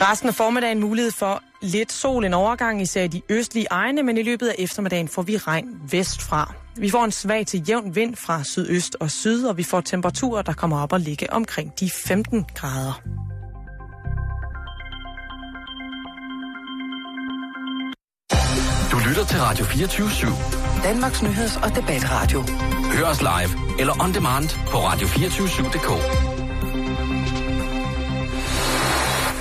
Resten af formiddagen mulighed for lidt sol en overgang, især i de østlige egne, men i løbet af eftermiddagen får vi regn vestfra. Vi får en svag til jævn vind fra sydøst og syd, og vi får temperaturer, der kommer op og ligge omkring de 15 grader. Du lytter til Radio 24 /7. Danmarks Nyheds- og Debatradio. Hør os live eller on demand på radio247.dk.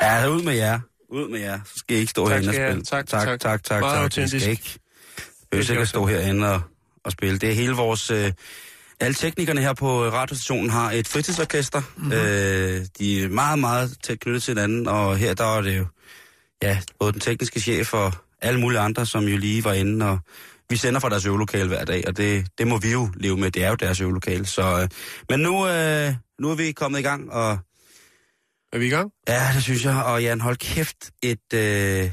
Ja, ud med jer. Ud med jer. Så skal I ikke stå Tak herinde og spille. Tak, tak, tak. tak, tak. Tak. I autentisk. skal ikke, behøver ikke at stå herinde og, og spille. Det er hele vores... Øh, alle teknikerne her på radiostationen har et fritidsorkester. Mhm. Mm-hmm. Øh, de er meget, meget tæt knyttet til hinanden, og her der er det jo ja, både den tekniske chef og alle mulige andre, som jo lige var inde, og vi sender fra deres øvelokale hver dag, og det, det må vi jo leve med. Det er jo deres øvelokale. Så, øh, men nu, øh, nu er vi kommet i gang, og Er vi i gang? Ja, det synes jeg. Og Jan, hold kæft et... Øh...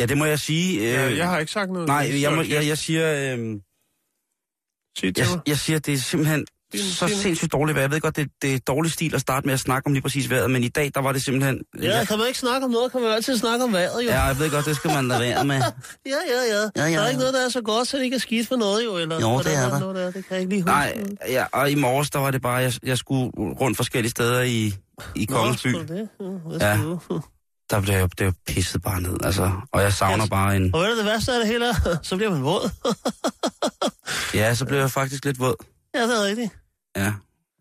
Ja, det må jeg sige. Øh... Ja, jeg har ikke sagt noget. Nej, jeg, må, jeg, jeg siger... Øh... Sig Jeg, jeg siger, det er simpelthen Din- så din- sindssygt dårligt vejr. Jeg ved godt, det, det er dårlig stil at starte med at snakke om lige præcis vejret, men i dag, der var det simpelthen... Ja, kan man ikke snakke om noget, kan man altid snakke om vejret, jo. ja jeg ved godt, det skal man lade være med. ja, ja. ja. Ja, ja, Der er ja. ikke noget, der er så godt, så det ikke er skidt for noget, jo. Eller, Jo, det er der. Noget, der er. Det kan jeg ikke lige huske. Nej, ja, og i morges, der var det bare, jeg, jeg skulle rundt forskellige steder i, i Kongens by. Det? Ja, Ja. du? Der blev jeg, det var pisset bare ned, altså. Og jeg savner Yes. bare en... Og hvad er det værste af det hele? er? Så bliver man våd. Ja, så blev jeg faktisk lidt våd. ja, det er rigtigt. Ja.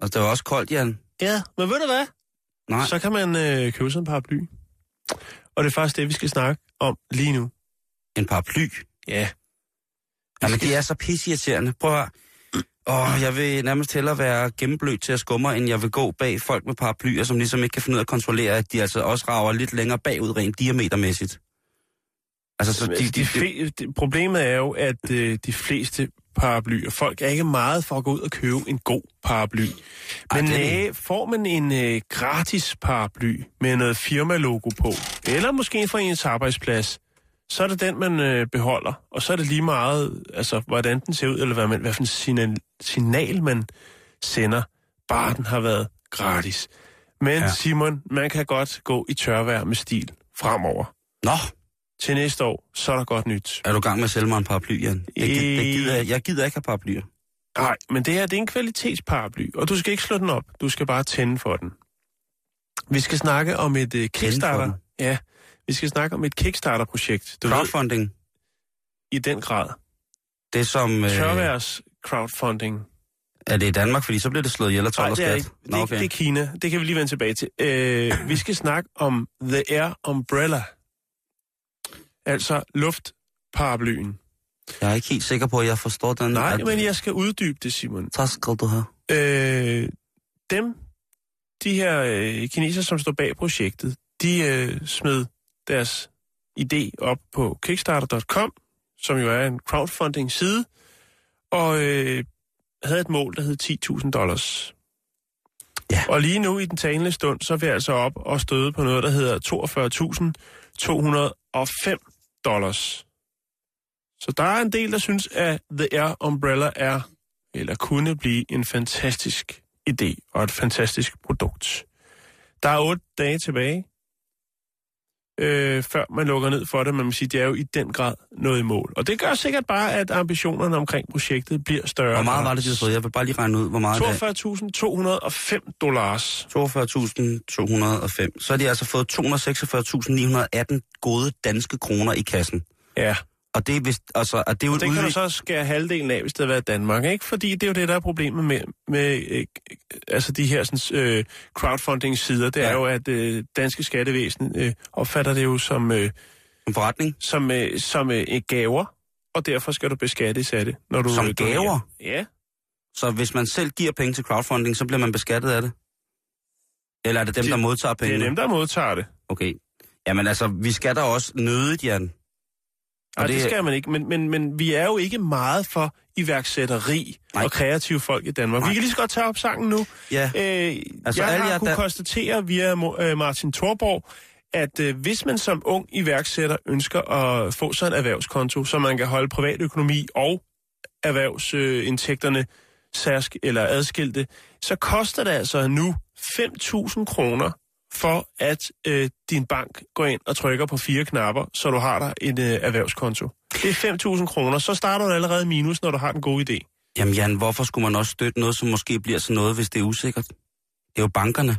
Og det var også koldt, Jan. Ja, men ved du hvad? Nej. Så kan man øh, købe sådan en paraply. Og det er faktisk det, vi skal snakke om lige nu. En paraply. Ja. Jamen, det er så pisseirriterende. Prøv at høre. Åh, jeg vil nærmest hellere være gennemblødt til at skumme, end jeg vil gå bag folk med paraplyer, som ligesom ikke kan finde ud af at kontrollere, at de altså også rager lidt længere bagud rent diametermæssigt. Altså, så de, De, de, de, de, de, problemet er jo, at øh, de fleste paraplyer, folk er ikke meget for at gå ud og købe en god paraply. Men det er næh, får man en øh, gratis paraply med noget firmalogo på, eller måske fra ens arbejdsplads, så er det den, man øh, beholder. Og så er det lige meget, altså, hvordan den ser ud, eller hvad, man, hvad for en signal, signal man sender, bare den har været gratis. Men ja. Simon, man kan godt gå i tørvejr med stil fremover. Nå, Til næste år, så er der godt nyt. er du gang med at sælge mig en paraply, Jan? Jeg, det gider, jeg, jeg gider ikke have paraplyer. Nej, men det her det er en kvalitetsparaply, og du skal ikke slå den op. Du skal bare tænde for den. Vi skal snakke om et uh, Kickstarter. Ja, vi skal snakke om et Kickstarter-projekt. Du ved, Crowdfunding, i den grad. det som... Øh, Tørværs crowdfunding. er det i Danmark, fordi så bliver det slået ihjel af 12 Nej, det er, ikke. det, Nå, okay. det er Kina. Det kan vi lige vende tilbage til. Uh, vi skal snakke om The Air Umbrella. Altså luftparaplyen. Jeg er ikke helt sikker på, at jeg forstår den. Nej, at, men jeg skal uddybe det, Simon. Tak skal du have. Øh, dem, de her øh, kineser, som står bag projektet, de øh, smed deres idé op på kickstarter.com, som jo er en crowdfunding-side, og øh, havde et mål, der hed 10.000 dollars. Ja. Og lige nu i den talende stund, så er vi altså op og støde på noget, der hedder 42.205 dollars. Så der er en del, der synes, at The Air Umbrella er, eller kunne blive en fantastisk idé og et fantastisk produkt. Der er otte dage tilbage, øh, før man lukker ned for det, man siger, det er jo i den grad noget i mål. Og det gør sikkert bare, at ambitionerne omkring projektet bliver større. Hvor meget var det, de havde fået? Jeg vil bare lige regne ud, hvor meget det er. 42.205 dollars. 42.205. Så har de altså fået 246.918 gode danske kroner i kassen. Ja, Og det er, vist, altså, og det er jo og et det kan du udvik- så skære halvdelen af, hvis det havde været Danmark, ikke? Fordi det er jo det, der er problemet med, med øh, altså de her sådan, øh, crowdfunding-sider. Det er Ja. jo, at øh, danske skattevæsen øh, opfatter det jo som, øh, en forretning. som, øh, som øh, gaver, og derfor skal du beskattes af det. Når du, Som øh, gaver? Ja. Så hvis man selv giver penge til crowdfunding, så bliver man beskattet af det? Eller er det dem, Det- der modtager Det er pengene? dem, der modtager det. Okay. Jamen altså, vi skal da også nødigt, Jan. Nej, det, det- skal man ikke. Men, men, men vi er jo ikke meget for iværksætteri Nej. og kreative folk i Danmark. Nej. Vi kan lige så godt tage op sangen nu. Ja. Øh, Altså, jeg har jer, kunnet der- konstatere via øh, Martin Thorborg, at øh, hvis man som ung iværksætter ønsker at få sig en erhvervskonto, så man kan holde privatøkonomi og erhvervsindtægterne særsk eller adskilte, så koster det altså nu 5.000 kroner for at øh, din bank går ind og trykker på fire knapper, så du har der en øh, erhvervskonto. Det er 5.000 kroner, så starter du allerede minus, når du har den gode idé. Jamen Jan, hvorfor skulle man også støtte noget, som måske bliver sådan noget, hvis det er usikkert? Det er jo bankerne.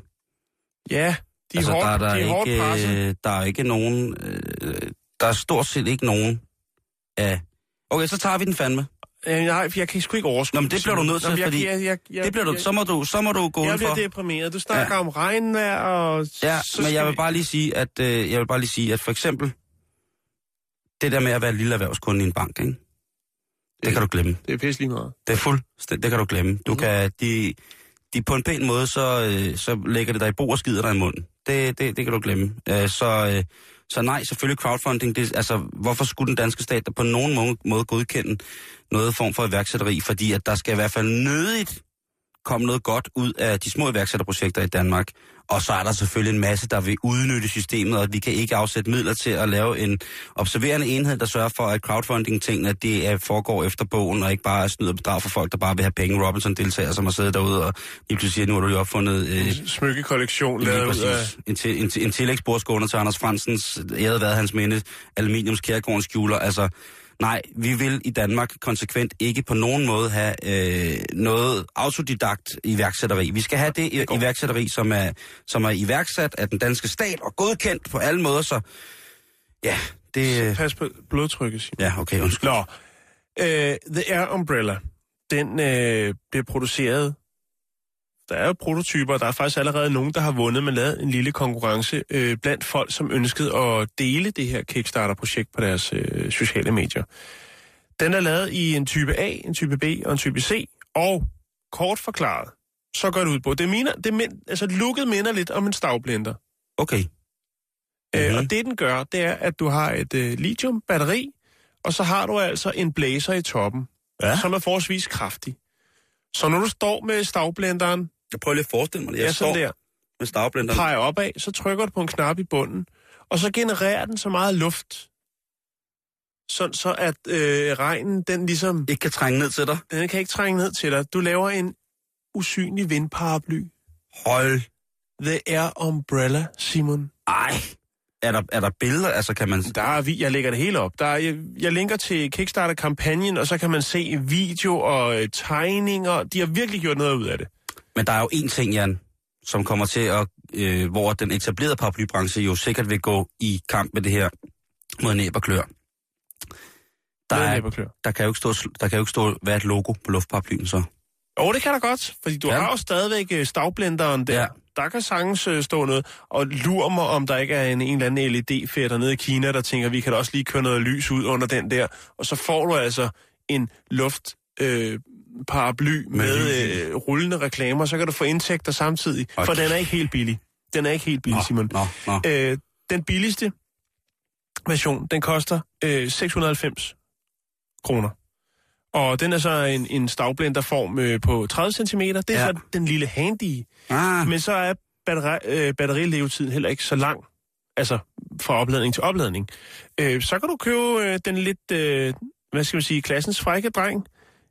Ja, de er altså, hårdt, der, er der, de er hårdt ikke, presset. øh, der er ikke nogen... Øh, der er stort set ikke nogen af... Okay, så tager vi den fandme. Øh, nej, jeg kan sgu ikke overskue. Nå, men det bliver du nødt til, Nå, jeg, fordi jeg, jeg, jeg, Det bliver du, så, må du, så må du gå jeg bliver deprimeret. Du snakker Ja. om regnvejr, og... Ja, så men jeg vil vi- bare lige sige, at øh, jeg vil bare lige sige, at for eksempel det der med at være lille erhvervskunde i en bank, ikke? Det kan du glemme. Det er pisse lige meget. Det er fuldstændig, det kan du glemme. Du kan, de, de på en pæn måde, så, øh, så lægger det dig i bord og skider dig i munden. Det, det, det kan du glemme. Øh, så, øh, så nej, selvfølgelig crowdfunding, det, altså hvorfor skulle den danske stat der på nogen måde, måde godkende noget form for iværksætteri? Fordi at der skal i hvert fald nødigt komme noget godt ud af de små iværksætterprojekter i Danmark. Og så er der selvfølgelig en masse, der vil udnytte systemet, og vi kan ikke afsætte midler til at lave en observerende enhed, der sørger for, at crowdfunding-tingene det er, foregår efter bogen, og ikke bare er snyd og bedrag for folk, der bare vil have penge. Robinson-deltager, som har siddet derude og lige pludselig siger, nu har du lige opfundet øh, Smykkekollektion lavet ud af... En, til, en, til- en tillægsbordskåner til Anders Fransens, jeg havde været hans minde, aluminiums kærgårdens skjuler. Altså, nej, vi vil i Danmark konsekvent ikke på nogen måde have øh, noget autodidakt iværksætteri. Vi skal have det, det iværksætteri, som er, som er iværksat af den danske stat og godkendt på alle måder, så ja, det... Øh, Pas på blodtrykket, Simon. ja, okay, undskyld. Nå, øh, The Air Umbrella, den øh, bliver produceret. Der er jo prototyper, der er faktisk allerede nogen, der har vundet, men lavet en lille konkurrence øh, blandt folk, som ønskede at dele det her Kickstarter-projekt på deres øh, sociale medier. Den er lavet i en type A, en type B og en type C, og kort forklaret, så går det ud på, det mener, det mind, altså looket minder lidt om en stavblender. Okay. Øh, Mhm. og det den gør, det er, at du har et øh, lithium-batteri, og så har du altså en blæser i toppen, Ja. som er forholdsvis kraftig. Så når du står med stavblenderen, Jeg prøver lige at forestille mig det. ja, Jeg sådan står der, med stavblenderen. peger opad, så trykker du på en knap i bunden, og så genererer den så meget luft, sådan så at øh, regnen, den ligesom, Ikke kan trænge ned til dig. den kan ikke trænge ned til dig. Du laver en usynlig vindparaply. Hold. The Air Umbrella, Simon. Ej. Er der, er der billeder? Altså, kan man... Der er, vi- jeg lægger det hele op. Der er, jeg, jeg linker til Kickstarter-kampagnen, og så kan man se video og øh, tegninger. De har virkelig gjort noget ud af det. Men der er jo en ting, Jan, som kommer til at... Øh, hvor den etablerede paraplybranche jo sikkert vil gå i kamp med det her mod næb og klør. Der, er, der, kan jo ikke stå, der kan jo ikke stå være et logo på luftparaplyen, så. Jo, det kan der godt, fordi du Ja. har jo stadigvæk øh, stavblenderen der. Ja. Der kan sagtens øh, stå noget, og lur mig, om der ikke er en, en eller anden LED-fætter nede i Kina, der tænker, vi kan da også lige køre noget lys ud under den der, og så får du altså en luft øh, paraply Med med, øh, rullende reklamer, så kan du få indtægter samtidig, Okay. for den er ikke helt billig. Den er ikke helt billig, Simon. nå, nå. Øh, den billigste version, den koster øh, 690 kroner. Og den er så en, en stavblenderform øh, på 30 cm. Det er ja. så den lille handy. Ah, Men så er batteri, øh, batterilevetiden heller ikke så lang. Altså fra opladning til opladning. Øh, så kan du købe øh, den lidt, øh, hvad skal man sige, klassens frække dreng.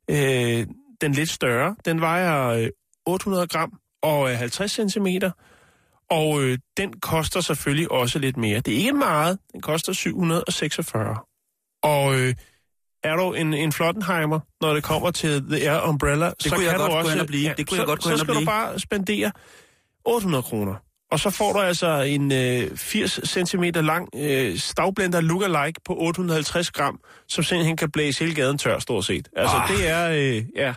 Øh, den lidt større. Den vejer øh, 800 gram og er 50 cm. Og øh, den koster selvfølgelig også lidt mere. Det er ikke meget. Den koster 746. Og øh, er du en, en Flottenheimer, når det kommer til The Air Umbrella, så kunne jeg kan godt du gå også... og blive. Det kunne jeg så, godt gå så hen og skal du blive. bare spendere 800 kroner. Og så får du altså en øh, 80 cm lang øh, stavblender lookalike på 850 gram, som simpelthen kan blæse hele gaden tør, stort set. Altså, Ah. det er... Øh, ja,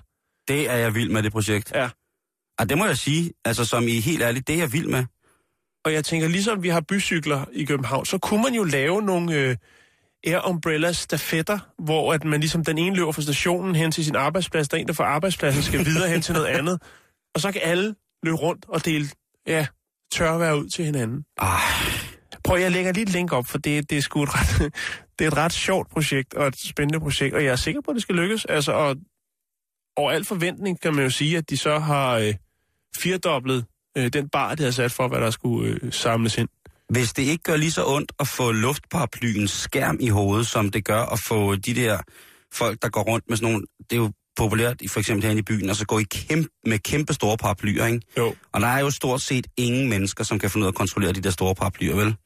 det er jeg vild med, det projekt. ja. Ah, det må jeg sige. Altså, som I helt ærligt, det er jeg vild med. Og jeg tænker, ligesom vi har bycykler i København, så kunne man jo lave nogle, øh, Air Umbrella stafetter, hvor at man ligesom den ene løber fra stationen hen til sin arbejdsplads, der er en, der fra arbejdspladsen skal videre hen til noget andet. Og så kan alle løbe rundt og dele ja, tørvejr ud til hinanden. Ah, Prøv, jeg lægger lige et link op, for det, det er sgu et ret, det er et ret sjovt projekt og et spændende projekt, og jeg er sikker på, at det skal lykkes. Altså, og over al forventning kan man jo sige, at de så har øh, firedoblet øh, den bar, de har sat for, hvad der skulle øh, samles ind. hvis det ikke gør lige så ondt at få luftparaplyens skærm i hovedet, som det gør at få de der folk, der går rundt med sådan nogle... Det er jo populært, i for eksempel herinde i byen, og så gå i kæmpe, med kæmpe store paraplyer, ikke? Jo. Og der er jo stort set ingen mennesker, som kan finde ud af at kontrollere de der store paraplyer, vel?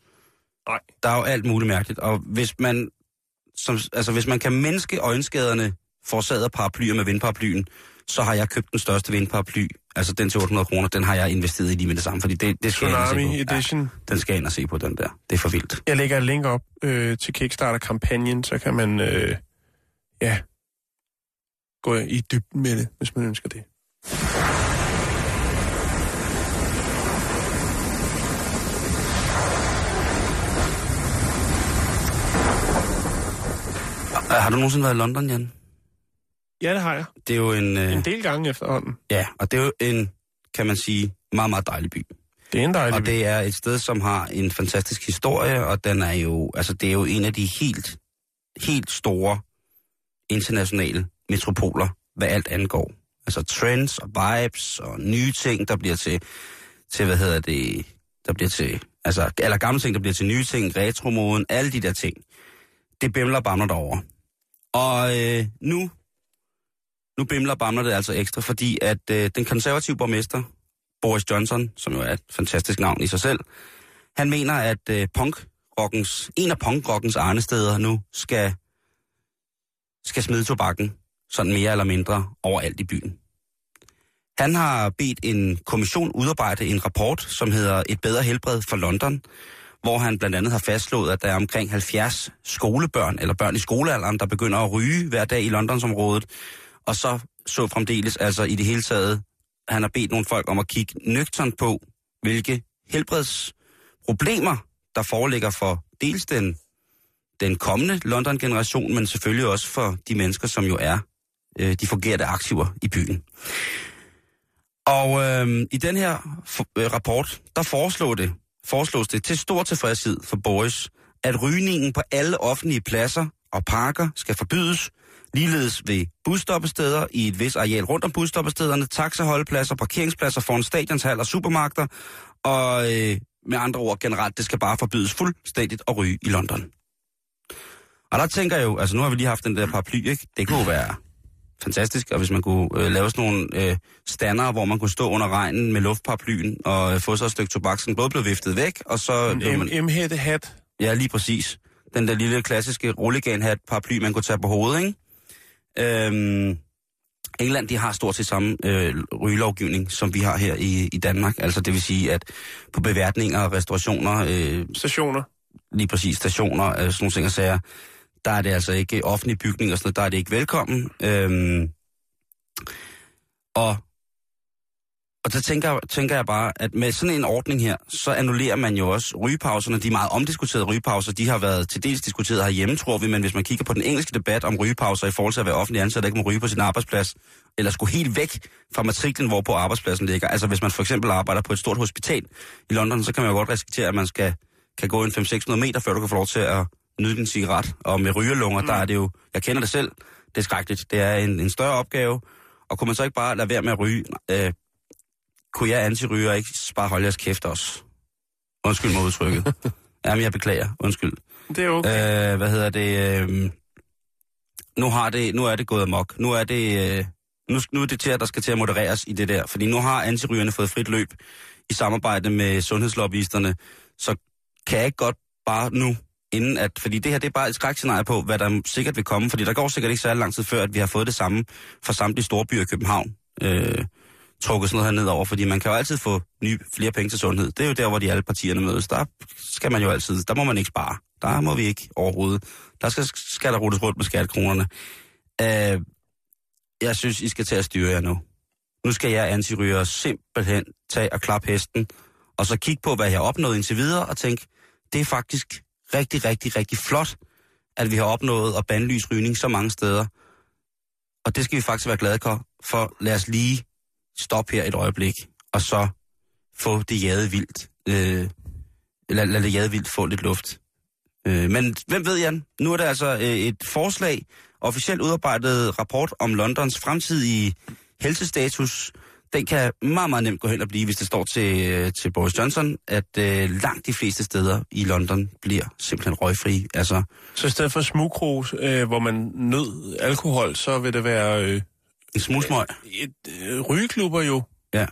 Nej. Der er jo alt muligt mærkeligt, og hvis man, som, altså, hvis man kan mindske øjenskaderne forårsaget af paraplyer med vindparaplyen, så har jeg købt den største vindparaply, altså den til 800 kroner, den har jeg investeret i lige med det samme, fordi det, det skal jeg ind og se Tsunami på. Edition. Ja, den skal jeg ind og se på, den der. Det er for vildt. Jeg lægger et link op øh, til Kickstarter-kampagnen, så kan man øh, ja, gå i dybden med det, hvis man ønsker det. Har du nogensinde været i London, Jan? Ja, det har jeg. Det er jo en... Øh, En del gange efterhånden. ja, og det er jo en, kan man sige, meget, meget dejlig by. Det er en dejlig Og by. det er et sted, som har en fantastisk historie, og den er jo, altså det er jo en af de helt, helt store internationale metropoler, hvad alt angår. Altså trends og vibes og nye ting, der bliver til, til hvad hedder det, der bliver til, altså, eller gamle ting, der bliver til nye ting, retromoden, alle de der ting. Det bimler og bamler derovre. Og øh, nu, nu bimler og bamler det altså ekstra, fordi at øh, den konservative borgmester, Boris Johnson, som jo er et fantastisk navn i sig selv, han mener, at øh, punkrockens, en af punkrockens arnesteder nu skal, skal smide tobakken, sådan mere eller mindre, overalt i byen. Han har bedt en kommission udarbejde en rapport, som hedder Et bedre helbred for London, hvor han blandt andet har fastslået, at der er omkring 70 skolebørn, eller børn i skolealderen, der begynder at ryge hver dag i Londonsområdet, og så så fremdeles, altså i det hele taget, han har bedt nogle folk om at kigge nøgternt på, hvilke helbredsproblemer, der foreligger for dels den, den kommende London-generation, men selvfølgelig også for de mennesker, som jo er øh, de fungerende aktiver i byen. Og øh, i den her for, øh, rapport, der foreslår det, foreslås det til stor tilfredshed for Boris, at rygningen på alle offentlige pladser og parker skal forbydes, ligeledes ved busstoppesteder i et vis areal rundt om busstoppestederne, taxaholdepladser, parkeringspladser foran stadionshal og supermarkeder, og øh, med andre ord generelt, det skal bare forbydes fuldstændigt at ryge i London. Og der tænker jeg jo, altså nu har vi lige haft den der paraply, ikke? Det kunne jo være fantastisk, og hvis man kunne øh, lave sådan nogle øh, stander, hvor man kunne stå under regnen med luftparaplyen og øh, få så et stykke tobak, som både blev viftet væk, og så... En M-hætte hat. ja, lige præcis. Den der lille klassiske rulleganhat paraply, man kunne tage på hovedet, ikke? Øhm, England, de har stort set samme øh, rygelovgivning, som vi har her i, i Danmark. Altså det vil sige, at på beværtninger og restaurationer, øh, Stationer. lige præcis stationer, øh, sådan nogle ting og sager, der er det altså ikke offentlige bygninger og sådan noget, der er det ikke velkommen. Øhm, og, og så tænker, tænker jeg bare, at med sådan en ordning her, så annullerer man jo også rygepauserne. De meget omdiskuterede rygepauser, de har været til dels diskuteret herhjemme, tror vi, men hvis man kigger på den engelske debat om rygepauser i forhold til at være offentlig ansat, der ikke må ryge på sin arbejdsplads, eller skulle helt væk fra matriklen, hvor på arbejdspladsen ligger. Altså hvis man for eksempel arbejder på et stort hospital i London, så kan man jo godt risikere, at man skal, kan gå en 500-600 meter, før du kan få lov til at nyde din cigaret. Og med rygerlunger, mm. der er det jo, jeg kender det selv, det er skrækkeligt. Det er en, en større opgave. Og kunne man så ikke bare lade være med at ryge? Øh, kunne jeg antiryger ikke bare holde jeres kæft også? Undskyld mig udtrykket. Jamen, jeg beklager. Undskyld. Det er okay. Øh, hvad hedder det? Øh, nu, har det, nu er det gået amok. Nu er det, øh, nu, nu er det til, at der skal til at modereres i det der. Fordi nu har antirygerne fået frit løb i samarbejde med sundhedslobbyisterne. Så kan jeg ikke godt bare nu, inden at... Fordi det her, det er bare et skrækscenarie på, hvad der sikkert vil komme. Fordi der går sikkert ikke særlig lang tid før, at vi har fået det samme for samtlige store byer i København. Øh, trukket sådan noget her nedover, fordi man kan jo altid få nye, flere penge til sundhed. Det er jo der, hvor de alle partierne mødes. Der skal man jo altid, der må man ikke spare. Der må vi ikke overhovedet. Der skal, skal der rutes rundt med skattekronerne. Øh, jeg synes, I skal tage at styre jer nu. Nu skal jeg antiryger simpelthen tage og klappe hesten, og så kigge på, hvad jeg har opnået indtil videre, og tænke, det er faktisk rigtig, rigtig, rigtig flot, at vi har opnået at bandlyse rygning så mange steder. Og det skal vi faktisk være glade for, for lad os lige stoppe her et øjeblik, og så få det jade vildt. Øh, lad, lad det jade vildt få lidt luft. Øh, men hvem ved, Jan? Nu er der altså øh, et forslag, officielt udarbejdet rapport om Londons fremtidige helsestatus. Den kan meget, meget nemt gå hen og blive, hvis det står til, øh, til Boris Johnson, at øh, langt de fleste steder i London bliver simpelthen røgfri. Altså, Så i stedet for smugkros, øh, hvor man nød alkohol, så vil det være øh, en smulsmøg. et, øh, rygeklubber jo Ja.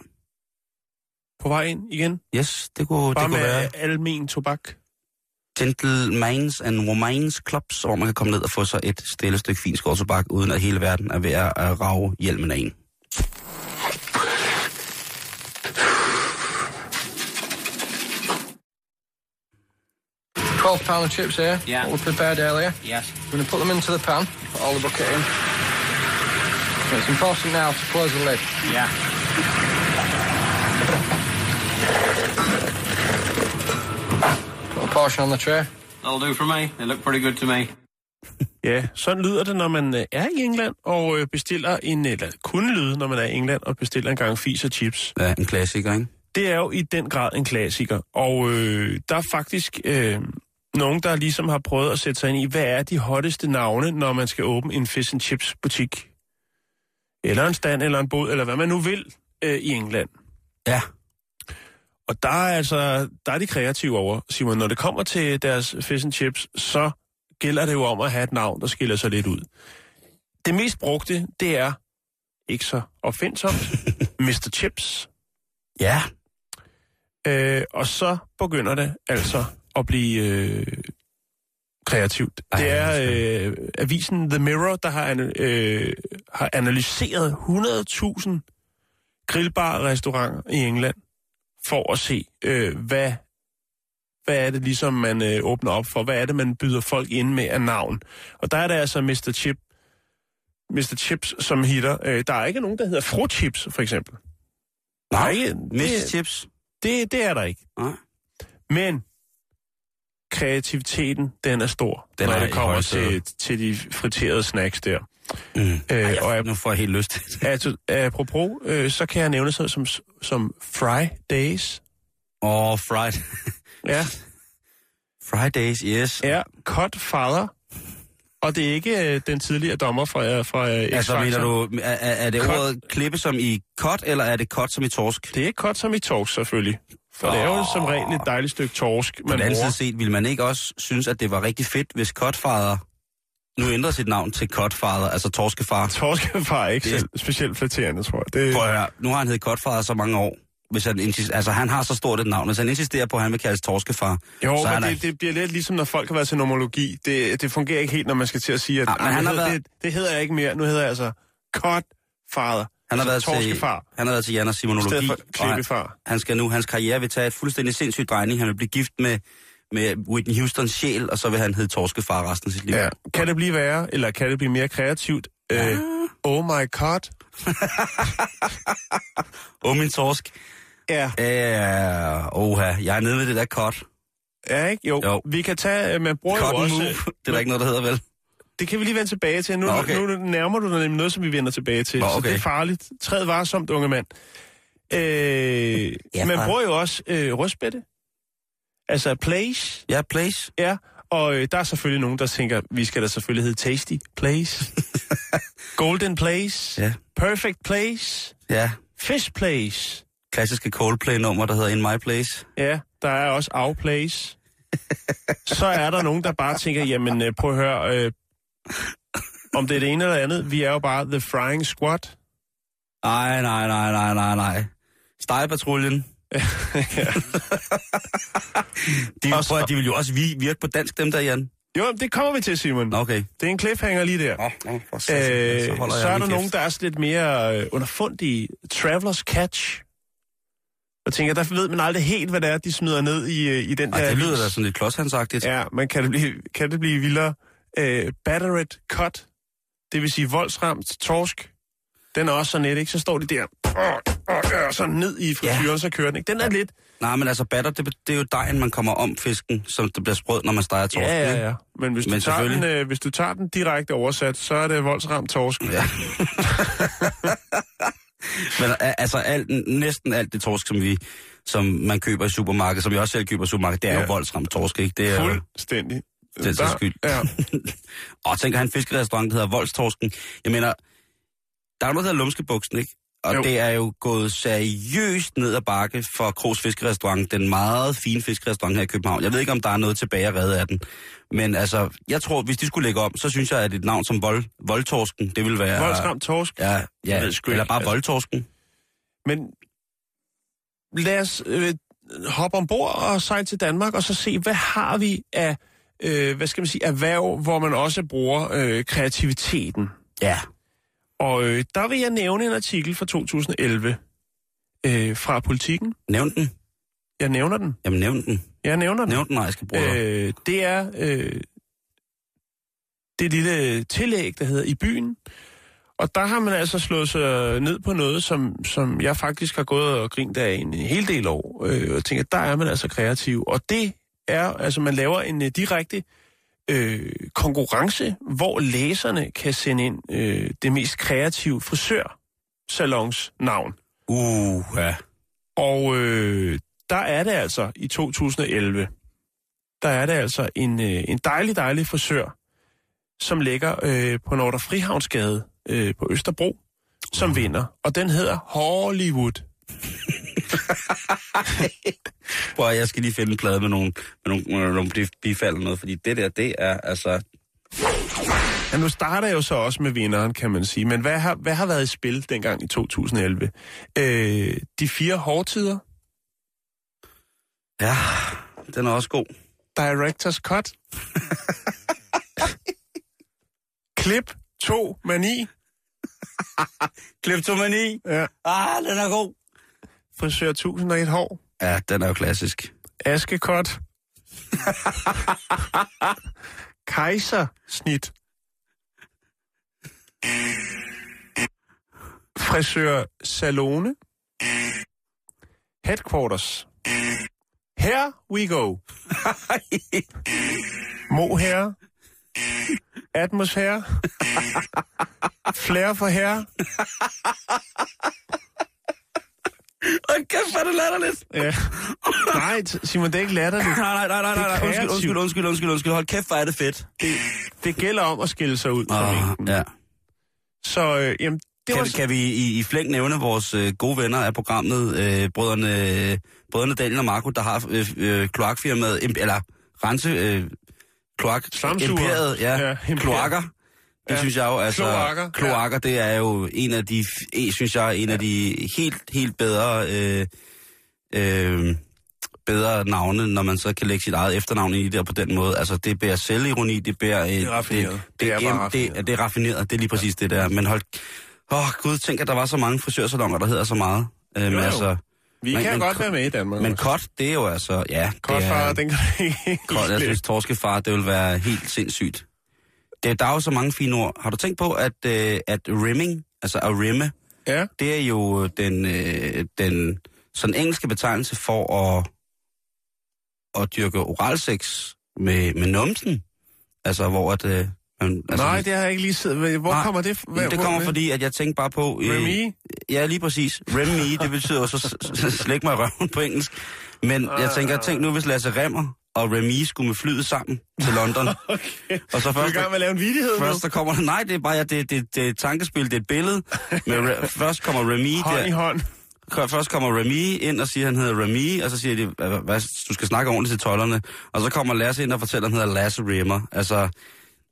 på vej ind igen. Yes, det kunne, Bare det kunne med være almen tobak. gentlemen's and women's clubs, hvor man kan komme ned og få sig et stille stykke fin tobak, uden at hele verden er ved at rage hjelmen af en. Twelve pound of chips here. Yeah. What we prepared earlier. Yes. We're going to put them into the pan. Put all the bucket in. It's important now to close the lid. Yeah. Put a portion on the tray. That'll do for me. They look pretty good to me. Ja, sådan lyder det, når man øh, er i England og øh, bestiller en, eller kunne lyde, når man er i England og bestiller en gang fis og chips. Ja, en klassiker, ikke? Det er jo i den grad en klassiker, og øh, der er faktisk øh, nogen, der ligesom har prøvet at sætte sig ind i, hvad er de hotteste navne, når man skal åbne en fish and chips butik? Eller en stand, eller en båd, eller hvad man nu vil øh, i England. Ja. Og der er altså, der er de kreative over, Simon. Når det kommer til deres fish and chips, så gælder det jo om at have et navn, der skiller sig lidt ud. Det mest brugte, det er, ikke så opfindsomt, Mr. Chips. Ja. Øh, og så begynder det altså at blive øh, kreativt. Ej, det er øh, avisen The Mirror, der har, ana- øh, har analyseret 100.000 grillbar-restauranter i England for at se, øh, hvad, hvad er det ligesom, man øh, åbner op for? Hvad er det, man byder folk ind med af navn? Og der er det altså Mr. Chip, Mr. Chips, som hitter. Øh, der er ikke nogen, der hedder Fru Chips, for eksempel. Der er ikke, Mr. Chips. det, det er der ikke. Nej. Men kreativiteten, den er stor, Den når er det kommer til, til de friterede snacks der. Mm. Øh, Ej, og jeg, nu får jeg helt lyst til det. altså, apropos, øh, så kan jeg nævne sådan som, som Fridays. Åh, oh, fried. Ja, Fridays, yes. er Cut Father. Og det er ikke øh, den tidligere dommer fra, fra øh, Altså, mener du, er, er det Cut. ordet klippe som i cut, eller er det cut som i torsk? Det er ikke cut som i torsk, selvfølgelig. For det er jo som regel et dejligt stykke torsk, På man den anden side set, ville man ikke også synes, at det var rigtig fedt, hvis Cutfather nu ændrer sit navn til Cutfather, altså torskefar. Torskefar er ikke Det selv specielt flatterende, tror jeg. Det, Prøv at høre, nu har han heddet Cutfather så mange år. Hvis han, insist, altså, han har så stort et navn. Hvis han insisterer på, at han vil kaldes torskefar, Jo, så men det, det bliver lidt ligesom, når folk har været til nomologi. Det, det fungerer ikke helt, når man skal til at sige, at Ah, men "Ej, han har været- det, det hedder jeg ikke mere. Nu hedder jeg altså Cut Father. Han, har været til, han har været til Jan Simonologi. for han, han skal nu, hans karriere vil tage et fuldstændig sindssygt drejning. Han vil blive gift med, med Whitney Houstons sjæl, og så vil han hedde torskefar resten af sit liv. Ja. Kan det blive værre, eller kan det blive mere kreativt? Øh, oh my god. Åh, min torsk. Ja. Ja, oha, jeg er nede ved det der cut. Ja, ikke? Jo. Jo. Vi kan tage, øh, man bruger Cut jo også... move. Det er der ikke noget, der hedder, vel? Det kan vi lige vende tilbage til. Nu, Nå, okay. nu nærmer du dig nemlig noget, som vi vender tilbage til. Nå, Så okay. det er farligt. Træd varsomt, unge mand. Øh, Ja, man bruger jo også øh, rødspætte. Altså place. Ja, place. Ja, og øh, der er selvfølgelig nogen, der tænker, vi skal da selvfølgelig hedde Tasty Place. Golden Place. Ja. Perfect Place. Ja, Fish Place. klassiske Coldplay-nummer, der hedder In My Place. Ja, der er også Our Place. Så er der nogen, der bare tænker, jamen øh, prøv at høre, øh, om det er det ene eller andet. Vi er jo bare The Frying Squad. Nej, nej, nej, nej, nej, nej. Stegepatruljen. de, Og så- prøv, de vil jo også vi- virke på dansk, dem der, Jan. Jo, det kommer vi til, Simon. Okay. Det er en cliffhanger lige der. Nå, nå, for Øh, så, så er der nogen, der er lidt mere øh, underfundige. Travelers Catch. Jeg tænker, der ved man aldrig helt, hvad det er, de smider ned i, øh, i den Ej, der... det lyder da sådan lidt klodshandsagtigt. Ja, men kan det blive, kan det blive vildere? Øh, battered cut, det vil sige voldsramt torsk. Den er også sådan lidt, ikke? Så står de der, åh, åh, øh, sådan ned i frityren, så kører den, ikke? Den er lidt, Nej, men altså batter, det, det er jo dejen, man kommer om fisken, som det bliver sprød, når man steger torsk. Ja, ja, ja. Men hvis, Men du tager den, øh, hvis du tager den direkte oversat, så er det voldsramt torsk. Ja. Men altså alt, næsten alt det torsk, som vi som man køber i supermarkedet, som jeg også selv køber i supermarkedet, det er ja. Ja. jo voldsramt torsk, ikke? Det er Fuldstændig. Det er så Der- skyld. Ja. og tænker han en fiskerestaurant, der hedder Voldstorsken. Jeg mener, der er noget, der hedder Lumskebuksen, ikke? Og jo. Det er jo gået seriøst ned ad bakke for Krogs Fiskerestaurant, den meget fine fiskerestaurant her i København. Jeg ved ikke, om der er noget tilbage at redde af den. Men altså, jeg tror, hvis de skulle lægge om, så synes jeg, at et navn som Vold, Voldtorsken, det vil være... Voldsramt torsk. Ja, ja ved sgu eller bare altså. Voldtorsken. Men lad os øh, hoppe ombord og sejle til Danmark, og så se, hvad har vi af, øh, hvad skal man sige, erhverv, hvor man også bruger øh, kreativiteten. Ja. Og øh, der vil jeg nævne en artikel fra 2011 øh, fra Politiken. Nævn den. Jeg nævner den. Jamen, nævn den. Jeg nævner den. Nævn den, nej, jeg skal bruge Øh, det er øh, det lille tillæg, der hedder I byen. Og der har man altså slået sig ned på noget, som, som jeg faktisk har gået og grint af en hel del år. Øh, og tænker, der er man altså kreativ. Og det er, altså man laver en uh, direkte øh, konkurrence, hvor læserne kan sende ind øh, det mest kreative frisørsalons navn. Uh, ja. Og øh, der er det altså i 2011, der er det altså en, øh, en dejlig, dejlig frisør, som ligger øh, på Nordre Frihavnsgade øh, på Østerbro, som vinder. Og den hedder Hollywood. Prøv, jeg skal lige finde en plade med nogle, med nogle, med nogle bif- bifald eller noget, fordi det der, det er altså... Ja, nu starter jeg jo så også med vinderen, kan man sige. Men hvad har, hvad har været i spil dengang i 2011? Øh, de fire hårdtider, Ja, den er også god. Directors Cut, Klip 2 Mani, Kleptomani. ja, Ah, den er god. Frisør 1001 hår, Ja, den er jo klassisk. Askekot. Kejsersnit. Frisør Salone. Headquarters. Here we go. Mohair. Atmosfære. Flere for herre. Åh, kæft, hvor er det latterligt. Ja. Nej, Simon, det er ikke latterligt. Nej, nej, nej, nej, nej. Undskyld, undskyld, undskyld, undskyld, undskyld. Hold kæft, hvor er det fedt. Det, det gælder om at skille sig ud. mængden. ja. Så øh, jamen, det var... Kan, kan vi i, i flæng nævne vores øh, gode venner af programmet, øh, brødrene, brødrene Daniel og Marco, der har øh, øh, kloakfirmaet, eller rense, øh, kloak, Slamsuger. imperiet, ja, Ja, ja imperiet. kloakker. Det Ja. ja. synes jeg jo, altså, Kloakker, ja. kloakker, det er jo en af de, en, synes jeg, en af de helt, helt bedre, øh, øh, bedre navne, når man så kan lægge sit eget efternavn i det på den måde. Altså, det bærer selvironi, det bærer... Øh, det er raffineret. Det, Det er det, er, det, raffineret. det, det er raffineret, det er lige præcis det der. Men hold... Åh, oh, gud, tænk, at der var så mange frisørsalonger, der hedder så meget. Øh, men jo. altså, Vi Men- kan men godt være med i Danmark. men kot, det er jo altså... Ja, Godt det er, den kan ikke Kot, jeg synes, torskefar, det vil være helt sindssygt. Det, der er jo så mange fine ord. Har du tænkt på, at, øh, at rimming, altså at rimme, Ja, det er jo den, øh, den sådan engelske betegnelse for at, at dyrke oralsex med, med numsen. Altså, hvor at... Øh, man, altså, nej, det har jeg ikke lige set. Hvor Nej, kommer det? Hvad, det kommer fordi, at jeg tænkte bare på... øh, Remy? Ja, lige præcis. Remy, det betyder så s- s- slæk mig røven på engelsk. Men jeg tænker, tænk nu, hvis Lasse Remmer og Remy skulle med flyet sammen til London. Okay. Og så Du er i først, gang med at lave en vidighed først der kommer nej, det er bare, ja, det, det, det er et tankespil, det er et billede. Men re, først kommer Remy, Hånd i der, hånd. først kommer Remy ind og siger, at han hedder Remy, og så siger de, hvad, du skal snakke ordentligt til tollerne. Og så kommer Lasse ind og fortæller, at han hedder Lasse Rimmer. Altså,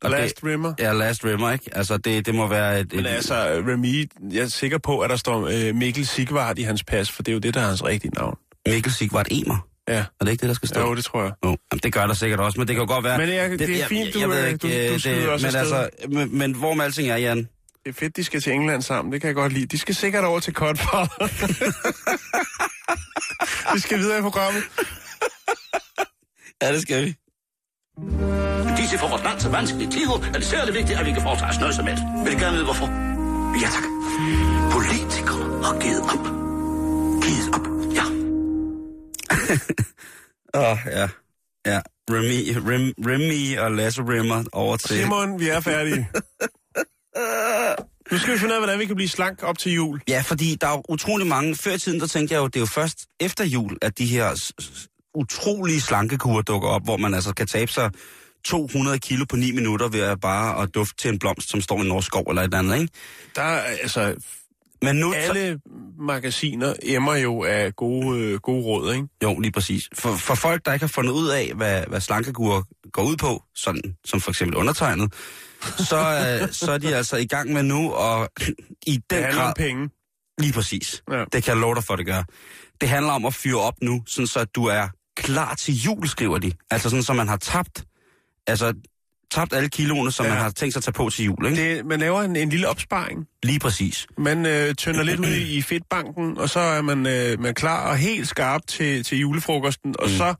og Last Rimmer. Ja, Last Rimmer, ikke? Altså, det, det må være et... Men et altså, Remy, jeg er sikker på, at der står øh, Mikkel Sigvart i hans pas, for det er jo det, der er hans rigtige navn. Mikkel Sigvart Emer. Ja, Er det ikke det, der skal stå? jo, det tror jeg. Jo, jamen, det gør der sikkert også, men det kan jo godt være... Men jeg- det er fint, du, ved øh, ikke, du- du øh, skyder også men, altså, men, men hvor med alting er, Jan? Det er fedt, de skal til England sammen. Det kan jeg godt lide. De skal sikkert over til Cutfather. vi skal videre i programmet. Ja, det skal vi. Disse for vores land så vanskelige tider er det særlig vigtigt, at vi kan foretage os noget som helst. Vil I gerne vide, hvorfor? Ja, tak. Politikere har givet op. Givet op. Åh, oh, ja. Ja, Remy, Rem, Remy og Lasse Rimmer over til... Simon, vi er færdige. Nu skal vi finde ud af, hvordan vi kan blive slank op til jul. Ja, fordi der er utrolig mange... Før i tiden, der tænkte jeg jo, det er jo først efter jul, at de her utrolige slankekurer dukker op, hvor man altså kan tabe sig 200 kilo på 9 minutter ved at bare at dufte til en blomst, som står i en norsk skov eller et eller andet, ikke? Der er altså... Men nu... Alle magasiner emmer jo af gode, øh, gode råd, ikke? Jo, lige præcis. For, for folk, der ikke har fundet ud af, hvad, hvad slankekur går ud på, sådan som for eksempel undertegnet, så, øh, så er de altså i gang med nu, og i Det den handler grad... penge. Lige præcis. Ja. Det kan jeg love dig for, det gør. Det handler om at fyre op nu, sådan så at du er klar til jul, skriver de. Altså sådan, så man har tabt, altså, tabt alle kiloene, som Ja. man har tænkt sig at tage på til jul, ikke? Det... Man laver en, en lille opsparing. Lige præcis. Man øh, tynder lidt ud i fedtbanken, og så er man, øh, man klar og helt skarp til, til julefrokosten, og mm. så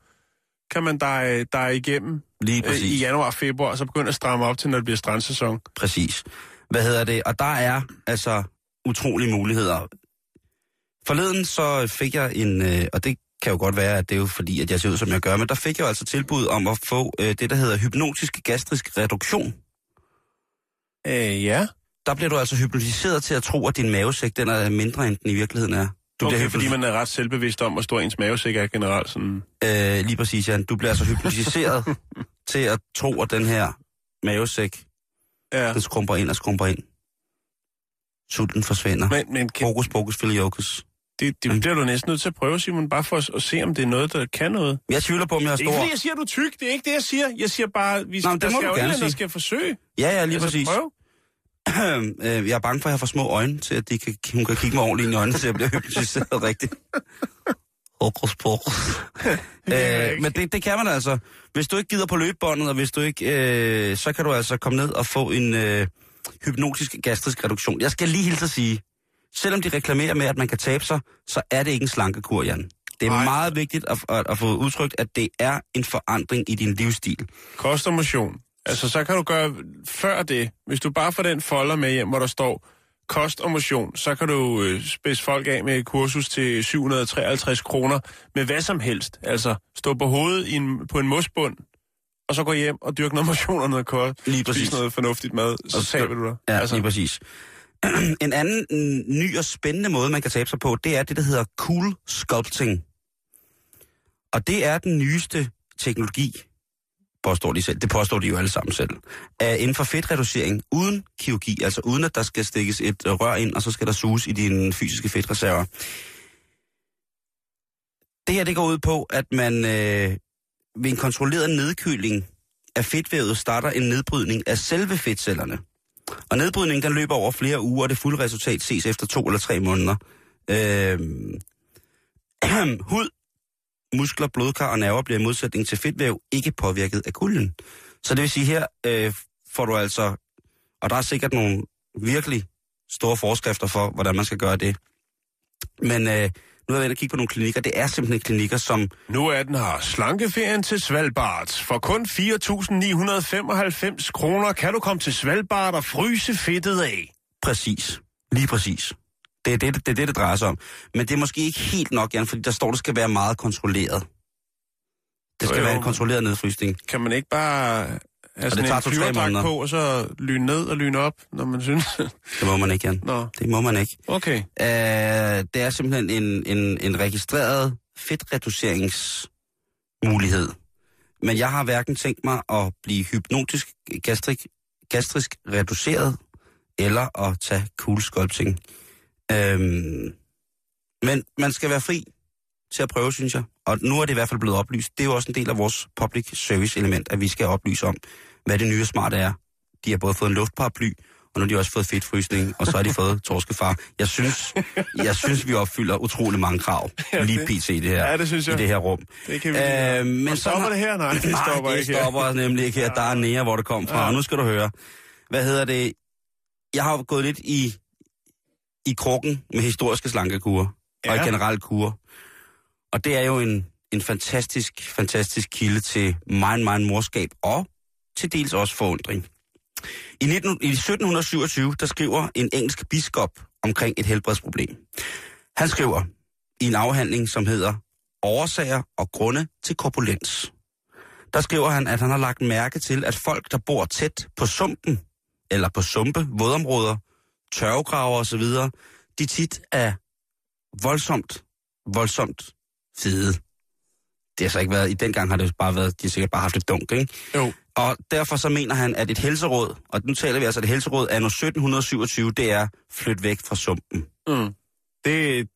kan man der, der igennem Lige øh, præcis. i januar og februar, og så begynde at stramme op til, når det bliver strandsæson. Præcis. Hvad hedder det? Og der er altså utrolige muligheder. Forleden så fik jeg en, øh, og det kan jo godt være, at det er jo fordi, at jeg ser ud, som jeg gør, men der fik jeg jo altså tilbud om at få øh, det, der hedder hypnotisk gastrisk reduktion. Øh, ja. Der bliver du altså hypnotiseret til at tro, at din mavesæk den er mindre, end den i virkeligheden er. Du Okay, bliver fordi man er ret selvbevidst om, hvor stor ens mavesæk er generelt. Sådan. Øh, lige præcis, Jan. Du bliver altså hypnotiseret til at tro, at den her mavesæk, Ja. den skrumper ind og skrumper ind. Sulten forsvinder. Men, Men, kan, Hokus pokus filiokus. Det, det bliver du næsten nødt til at prøve, Simon, bare for at, at se, om det er noget, der kan noget. Jeg tvivler på, om jeg har Ikke stor... fordi jeg siger, du er tyk, det er ikke det, jeg siger. Jeg siger bare, vi, Nå, der skal jo gerne en, der skal forsøge. Ja, ja, lige altså, præcis. prøv. Øh, jeg er bange for, at jeg får små øjne til, at de kan, hun kan kigge mig ordentligt ind i øjnene, at jeg bliver hypnotiseret rigtigt. Hokus pokus. øh, men det, det kan man altså. Hvis du ikke gider på løbebåndet, og hvis du ikke, øh, så kan du altså komme ned og få en øh, hypnotisk gastrisk reduktion. Jeg skal lige hilse at sige, selvom de reklamerer med, at man kan tabe sig, så er det ikke en slankekur, Jan. Det er. Ej. meget vigtigt at, at, at få udtrykt, at det er en forandring i din livsstil. Kost og motion. Altså, så kan du gøre før det. Hvis du bare får den folder med hjem, hvor der står kost og motion, så kan du øh, spidse folk af med et kursus til 753 kroner med hvad som helst. Altså, stå på hovedet i en, på en mosbund, og så gå hjem og dyrke noget motion og noget kost. Lige præcis. Spise noget fornuftigt mad, så Og taber du dig. Ja, altså. lige præcis. en anden ny og spændende måde, man kan tabe sig på, det er det, der hedder cool sculpting. Og det er den nyeste teknologi, påstår de selv, det påstår de jo alle sammen selv, er inden for fedtreducering uden kirurgi, altså uden at der skal stikkes et rør ind, og så skal der suges i dine fysiske fedtreserver. Det her, det går ud på, at man øh, ved en kontrolleret nedkøling af fedtvævet starter en nedbrydning af selve fedtcellerne. Og nedbrydningen den løber over flere uger, og det fulde resultat ses efter to eller tre måneder. Øh, hud, muskler, blodkar og nerver bliver i modsætning til fedtvæv ikke påvirket af kulden. Så det vil sige, her øh, får du altså, og der er sikkert nogle virkelig store forskrifter for, hvordan man skal gøre det. Men øh, nu er jeg at kigge på nogle klinikker. Det er simpelthen klinikker, som Nu er den her slankeferien til Svalbard. For kun 4.995 kroner kan du komme til Svalbard og fryse fedtet af. Præcis. Lige præcis. Det er det, det, er det, det drejer sig om. Men det er måske ikke helt nok, Jan, fordi der står, det skal være meget kontrolleret. Det skal Jo, jo. være en kontrolleret nedfrysning. Kan man ikke bare have sådan tager en to-tre måneder. på, og så lyne ned og lyne op, når man synes? Det må man ikke, Jan. Nå, Det må man ikke. okay. Uh, det er simpelthen en, en, en registreret fedtreduceringsmulighed. Men jeg har hverken tænkt mig at blive hypnotisk gastrik, gastrisk reduceret, eller at tage cool sculpting. Øhm, men man skal være fri til at prøve, synes jeg. Og nu er det i hvert fald blevet oplyst. Det er jo også en del af vores public service element, at vi skal oplyse om, hvad det nye og smarte er. De har både fået en luftparaply, og nu har de også fået fedtfrysning, og så har de fået torskefar. Jeg synes, jeg synes vi opfylder utrolig mange krav, lige pt. i det her, Ja, det synes jeg. i det her rum. Det kan vi Øh, men og så stopper har- det her? Nej, det Nej, stopper det ikke her. stopper nemlig ikke her. Der er nære, hvor det kom fra. Ja. Og nu skal du høre. Hvad hedder det? Jeg har gået lidt i, i krukken med historiske slankekurer ja. og i generelt kurer. Og det er jo en, en fantastisk, fantastisk kilde til meget, meget morskab og til dels også forundring. I, 19, I 1727, der skriver en engelsk biskop omkring et helbredsproblem. Han skriver i en afhandling, som hedder årsager og grunde til korpulens. Der skriver han, at han har lagt mærke til, at folk, der bor tæt på sumpen, eller på sumpe, vådområder, tørvegraver osv., de tit er voldsomt, voldsomt fede. Det har så ikke været, i den gang har det bare været, de har sikkert bare haft et dunk, ikke? Jo. Og derfor så mener han, at et helseråd, og nu taler vi altså, at et helseråd er 1727, det er flyt væk fra sumpen. Mm. Det,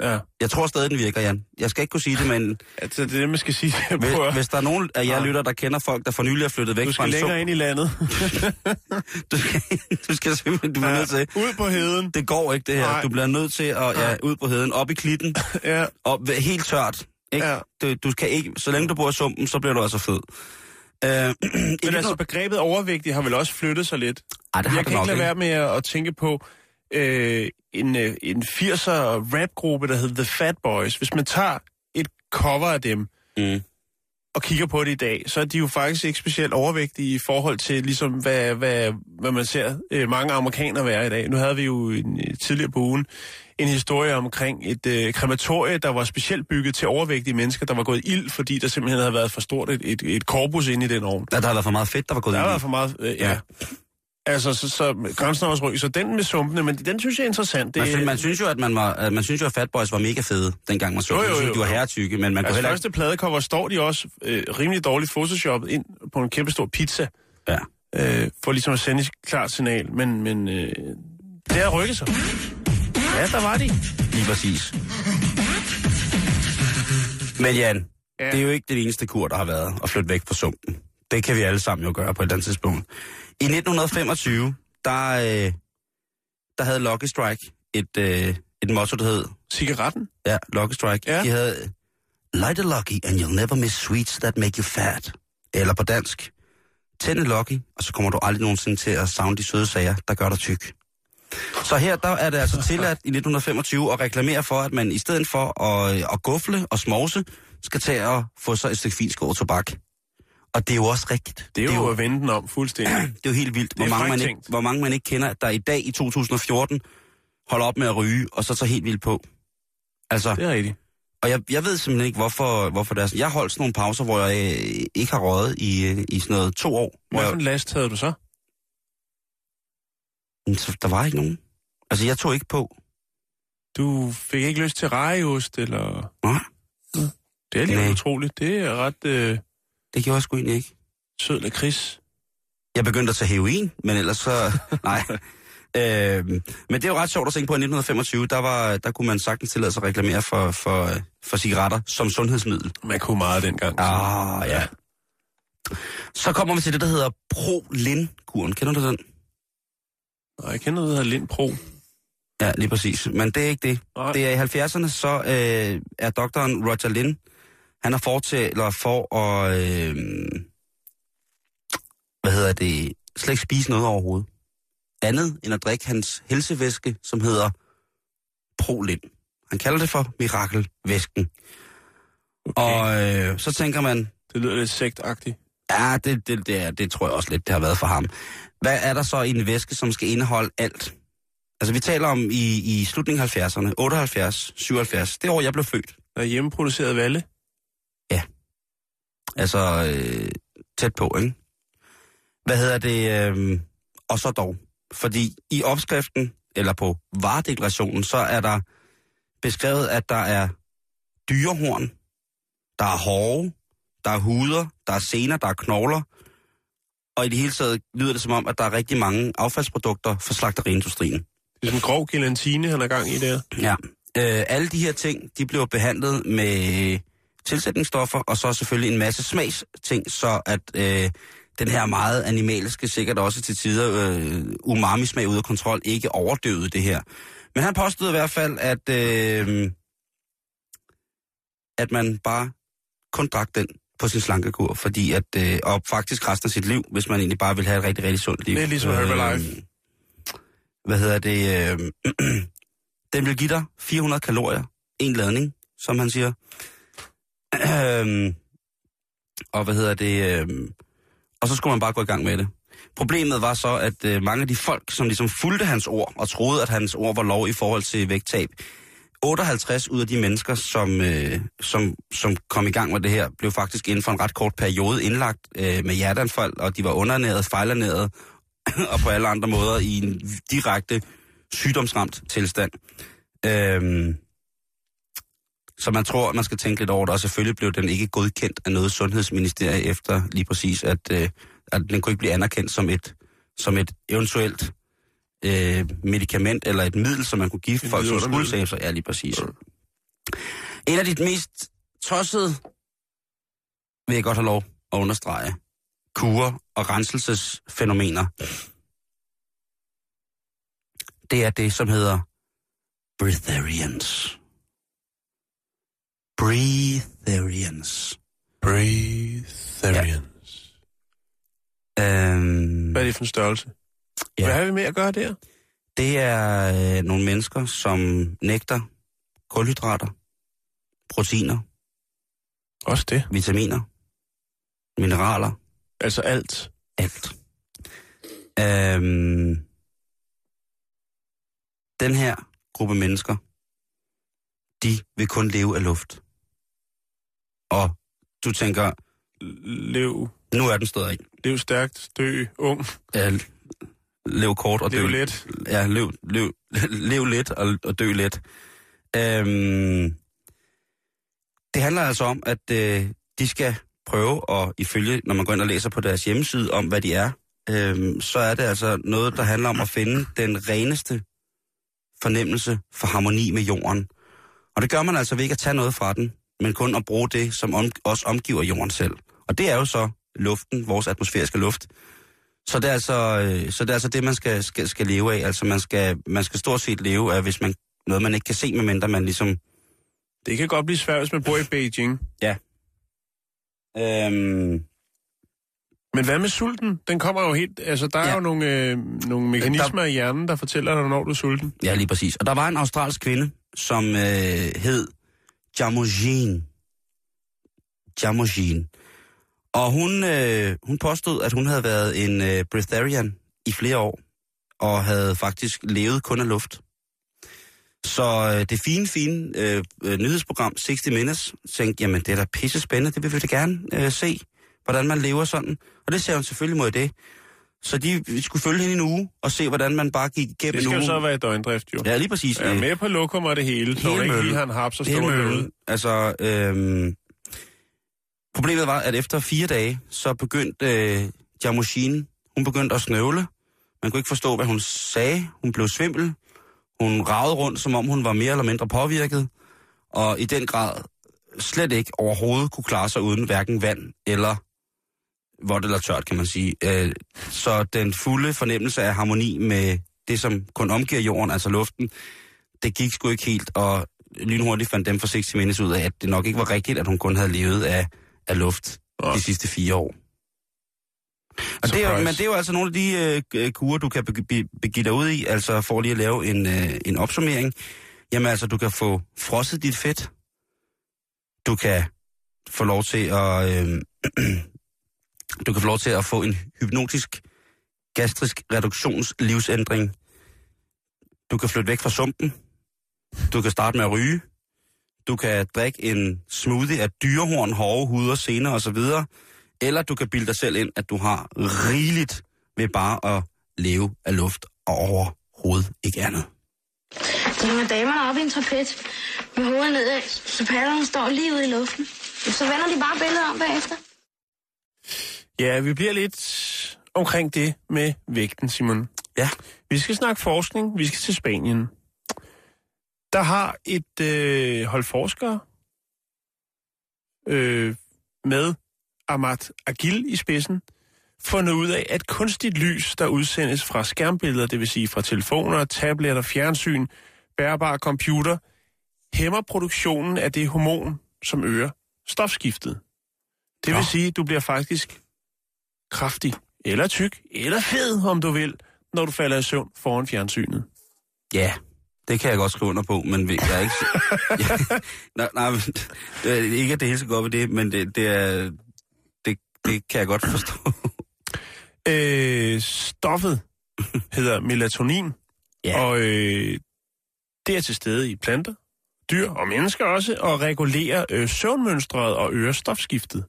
ja. Jeg tror stadig, den virker, Jan. Jeg skal ikke kunne sige det, men Altså, det er det, man skal sige. hvis, hvis der er nogen af jer Ja. lytter, der kender folk, der for nylig er flyttet væk Du fra skal en længere sump, ind i landet. du skal, du skal simpelthen, du bliver nødt til, Ud på heden. det går ikke det her. Nej. Du bliver nødt til at ja, ud på heden, op i klitten, Ja. op, helt tørt. Ikke? Ja. Du, du kan ikke, så længe du bor i sumpen, så bliver du altså fed. Øh, Men altså, begrebet overvægtig har vel også flyttet sig lidt. Ej, det har jeg det kan nok ikke lade være med at, tænke på øh, en, øh, en 80'er rapgruppe, der hedder The Fat Boys. Hvis man tager et cover af dem, Mm. og kigger på det i dag, så er de jo faktisk ikke specielt overvægtige i forhold til, ligesom, hvad, hvad, hvad man ser øh, mange amerikanere være i dag. Nu havde vi jo en, øh, tidligere på ugen en historie omkring et øh, krematorie, der var specielt bygget til overvægtige mennesker, der var gået ild, fordi der simpelthen havde været for stort et, et, et korpus inde i den ovn. Ja, der har været for meget fedt, der var gået Der ind har i. været for meget, øh, ja. Altså, så, så grænsen også ryk. Så den med sumpene, men den synes jeg er interessant. Det, Man, synes, man synes jo, at man var, man synes jo, at Fat Boys var mega fede, dengang man så Jo, dem. jo, Man synes, jo, De var jo. herretykke, men man kunne altså, heller første pladecover står de også øh, rimelig dårligt photoshoppet ind på en kæmpe stor pizza, Ja. øh, for ligesom at sende et klart signal. Men, men øh, det har rykket sig. Ja, der var de. Lige præcis. Men Jan, Ja. det er jo ikke det eneste kur, der har været at flytte væk fra sumpen. Det kan vi alle sammen jo gøre på et eller andet tidspunkt. I 1925, der, øh, der havde Lucky Strike et, øh, et motto, der hed, Cigaretten? ja, Lucky Strike. Ja. De havde, Light a Lucky and you'll never miss sweets that make you fat. Eller på dansk, tænd Lucky, og så kommer du aldrig nogensinde til at savne de søde sager, der gør dig tyk. Så her der er det altså tilladt i 1925 at reklamere for, at man i stedet for at, at gufle og smovse, skal tage og få sig et stykke fint skåret tobak. Og det er jo også rigtigt. Det er jo at vende den om fuldstændig. det er jo helt vildt, hvor er mange, man ikke, hvor mange man ikke kender, der i dag i 2014 holder op med at ryge, og så tager helt vildt på. Altså, Det er rigtigt. og jeg, jeg ved simpelthen ikke, hvorfor, hvorfor det er sådan. Jeg holdt sådan nogle pauser, hvor jeg øh, ikke har røget i, øh, i sådan noget to år. For jeg, last havde du så? Men så der var ikke nogen. Altså, jeg tog ikke på. Du fik ikke lyst til rejeost, eller... Nej, Det er lige Nej. utroligt. Det er ret øh, det gjorde jeg sgu egentlig ikke. sød lakrids. Jeg begyndte at tage heroin, men ellers så... nej. Øhm, men det er jo ret sjovt at tænke på, at i 1925, der, var, der kunne man sagtens tillade sig at reklamere for, for, for cigaretter som sundhedsmiddel. Man kunne meget dengang. Ah, ja. Så kommer vi til det, der hedder Pro-Lin-kuren. Kender du den? Og jeg kender noget af Lind Pro. Ja, lige præcis. Men det er ikke det. Nej. Det er i 70'erne, så øh, er doktoren Roger Lin, han er fortæller for at, øh, hvad hedder det, slet ikke spise noget overhovedet. Andet end at drikke hans helsevæske, som hedder Prolin. Han kalder det for mirakelvæsken. Okay. Og øh, så tænker man, Det lyder lidt sektagtigt. Ja, det, det, det, er, det tror jeg også lidt, det har været for ham. Hvad er der så i en væske, som skal indeholde alt? Altså, vi taler om i, i slutningen af 70'erne, 78, 77, det år, jeg blev født. Der er hjemmeproduceret valle. Altså, øh, tæt på, ikke? Hvad hedder det? Øh, og så dog. Fordi i opskriften, eller på varedeklarationen, så er der beskrevet, at der er dyrehorn, der er hove, der er huder, der er sener, der er knogler, og i det hele taget lyder det som om, at der er rigtig mange affaldsprodukter fra slagteriindustrien. Det er en grov gelatine, han er gang i der. Ja. Øh, alle de her ting, de bliver behandlet med tilsætningsstoffer, og så selvfølgelig en masse smagsting, så at øh, den her meget animalske, sikkert også til tider øh, umami-smag ud af kontrol, ikke overdøvede det her. Men han påstod i hvert fald, at, øh, at man bare kun drak den på sin slankekur, fordi at, øh, og faktisk resten af sit liv, hvis man egentlig bare vil have et rigtig, rigtig sundt liv. Det er ligesom Herbalife. Hvad hedder det? Øh, den vil give dig 400 kalorier, en ladning, som han siger. Øhm, og hvad hedder det? Øhm, og så skulle man bare gå i gang med det. Problemet var så, at øh, mange af de folk, som ligesom fulgte hans ord, og troede, at hans ord var lov i forhold til vægttab, 58 ud af de mennesker, som, øh, som, som kom i gang med det her, blev faktisk inden for en ret kort periode indlagt øh, med hjerteanfald, og de var underernæret, fejlernæret, og på alle andre måder i en direkte sygdomsramt tilstand. Øhm, så man tror, at man skal tænke lidt over det, og selvfølgelig blev den ikke godkendt af noget sundhedsministerie efter lige præcis, at, øh, at den kunne ikke blive anerkendt som et, som et eventuelt øh, medicament eller et middel, som man kunne give Et folk, som skulle save sig. Ja, lige præcis. En af de mest tossede, vil jeg godt have lov at understrege, kurer og renselsesfænomener, det er det, som hedder breatharians. Breatharians. Breatharians. Øhm, Hvad er det for en størrelse? Ja. Hvad har vi med at gøre der? Det er øh, nogle mennesker, som nægter kulhydrater, proteiner, Også det. vitaminer, mineraler, Altså alt. alt. Øhm, den her gruppe mennesker, de vil kun leve af luft. Og du tænker, Lev, nu er den af. lev stærkt, dø, ung, Ja, lev kort og dø lev let. Ja, lev, lev, lev lidt og, og dø let. Øhm, det handler altså om, at øh, de skal prøve, og ifølge, når man går ind og læser på deres hjemmeside om, hvad de er, øhm, så er det altså noget, der handler om at finde den reneste fornemmelse for harmoni med jorden. Og det gør man altså ved ikke at tage noget fra den, men kun at bruge det, som om, også omgiver jorden selv. Og det er jo så luften, vores atmosfæriske luft. Så det er altså, øh, så det, er altså det, man skal, skal, skal leve af. Altså man skal, man skal stort set leve af, hvis man noget, man ikke kan se, medmindre man ligesom... Det kan godt blive svært, hvis man bor i Beijing. Øhm, Men hvad med sulten? Den kommer jo helt... Altså, der er Ja. jo nogle, øh, nogle mekanismer i hjernen, der fortæller dig, når du er sulten. ja, lige præcis. Og der var en australsk kvinde, som øh, hed Jamogene. Jamogene. Og hun, øh, hun påstod, at hun havde været en øh, breatharian i flere år, og havde faktisk levet kun af luft. Så øh, det fine, fine øh, øh, nyhedsprogram 60 Minutes tænkte, jamen det er da pisse spændende, det vil vi da gerne øh, se, hvordan man lever sådan. Og det ser hun selvfølgelig mod det. Så de skulle følge hende en uge og se, hvordan man bare gik igennem Det skal en jo uge. så være i døgndrift, jo. Ja, lige præcis. Øh, med på lokum og det hele, så Hele ikke lige har en haps og stå. Altså, øhm, problemet var, at efter fire dage, så begyndte øh, Jamushin, hun begyndte at snøvle. Man kunne ikke forstå, hvad hun sagde. Hun blev svimmel. Hun ragede rundt, som om hun var mere eller mindre påvirket. Og i den grad slet ikke overhovedet kunne klare sig uden hverken vand eller vådt eller tørt, kan man sige. Øh, så den fulde fornemmelse af harmoni med det, som kun omgiver jorden, altså luften, det gik sgu ikke helt, og lynhurtigt fandt dem for 60 Minutes ud af, at det nok ikke var rigtigt, at hun kun havde levet af, af luft Nå. de sidste fire år. Og det er, jo, men det er jo altså nogle af de øh, kurer, du kan be- be- begive dig ud i, altså for lige at lave en, øh, en opsummering. Jamen altså, du kan få frosset dit fedt. Du kan få lov til at... Øh, du kan få lov til at få en hypnotisk gastrisk reduktionslivsændring. Du kan flytte væk fra sumpen. Du kan starte med at ryge. Du kan drikke en smoothie af dyrehorn, hårde huder, sener osv. Eller du kan bilde dig selv ind, at du har rigeligt ved bare at leve af luft og overhovedet ikke andet. De hænger damerne op i en trapet med hovedet nedad, så padderne står lige ude i luften. Så vender de bare billedet om bagefter. Ja, vi bliver lidt omkring det med vægten, Simon. Ja. Vi skal snakke forskning. Vi skal til Spanien. Der har et øh, hold forskere øh, med Amat Agil i spidsen fundet ud af, at kunstigt lys, der udsendes fra skærmbilleder, det vil sige fra telefoner, tabletter, fjernsyn, bærbare computer, hæmmer produktionen af det hormon, som øger stofskiftet. Det vil Nå. sige, at du bliver faktisk kraftig, eller tyk, eller fed, om du vil, når du falder i søvn foran fjernsynet. Ja, det kan jeg godt skrive under på, men jeg er ikke... nej, nej, men ikke at det hele skal gå op i det, men det, det er... Det, det kan jeg godt forstå. Øh, stoffet hedder melatonin, Ja. og øh, det er til stede i planter, dyr og mennesker også at regulere øh, søvnmønstret og ørestofskiftet.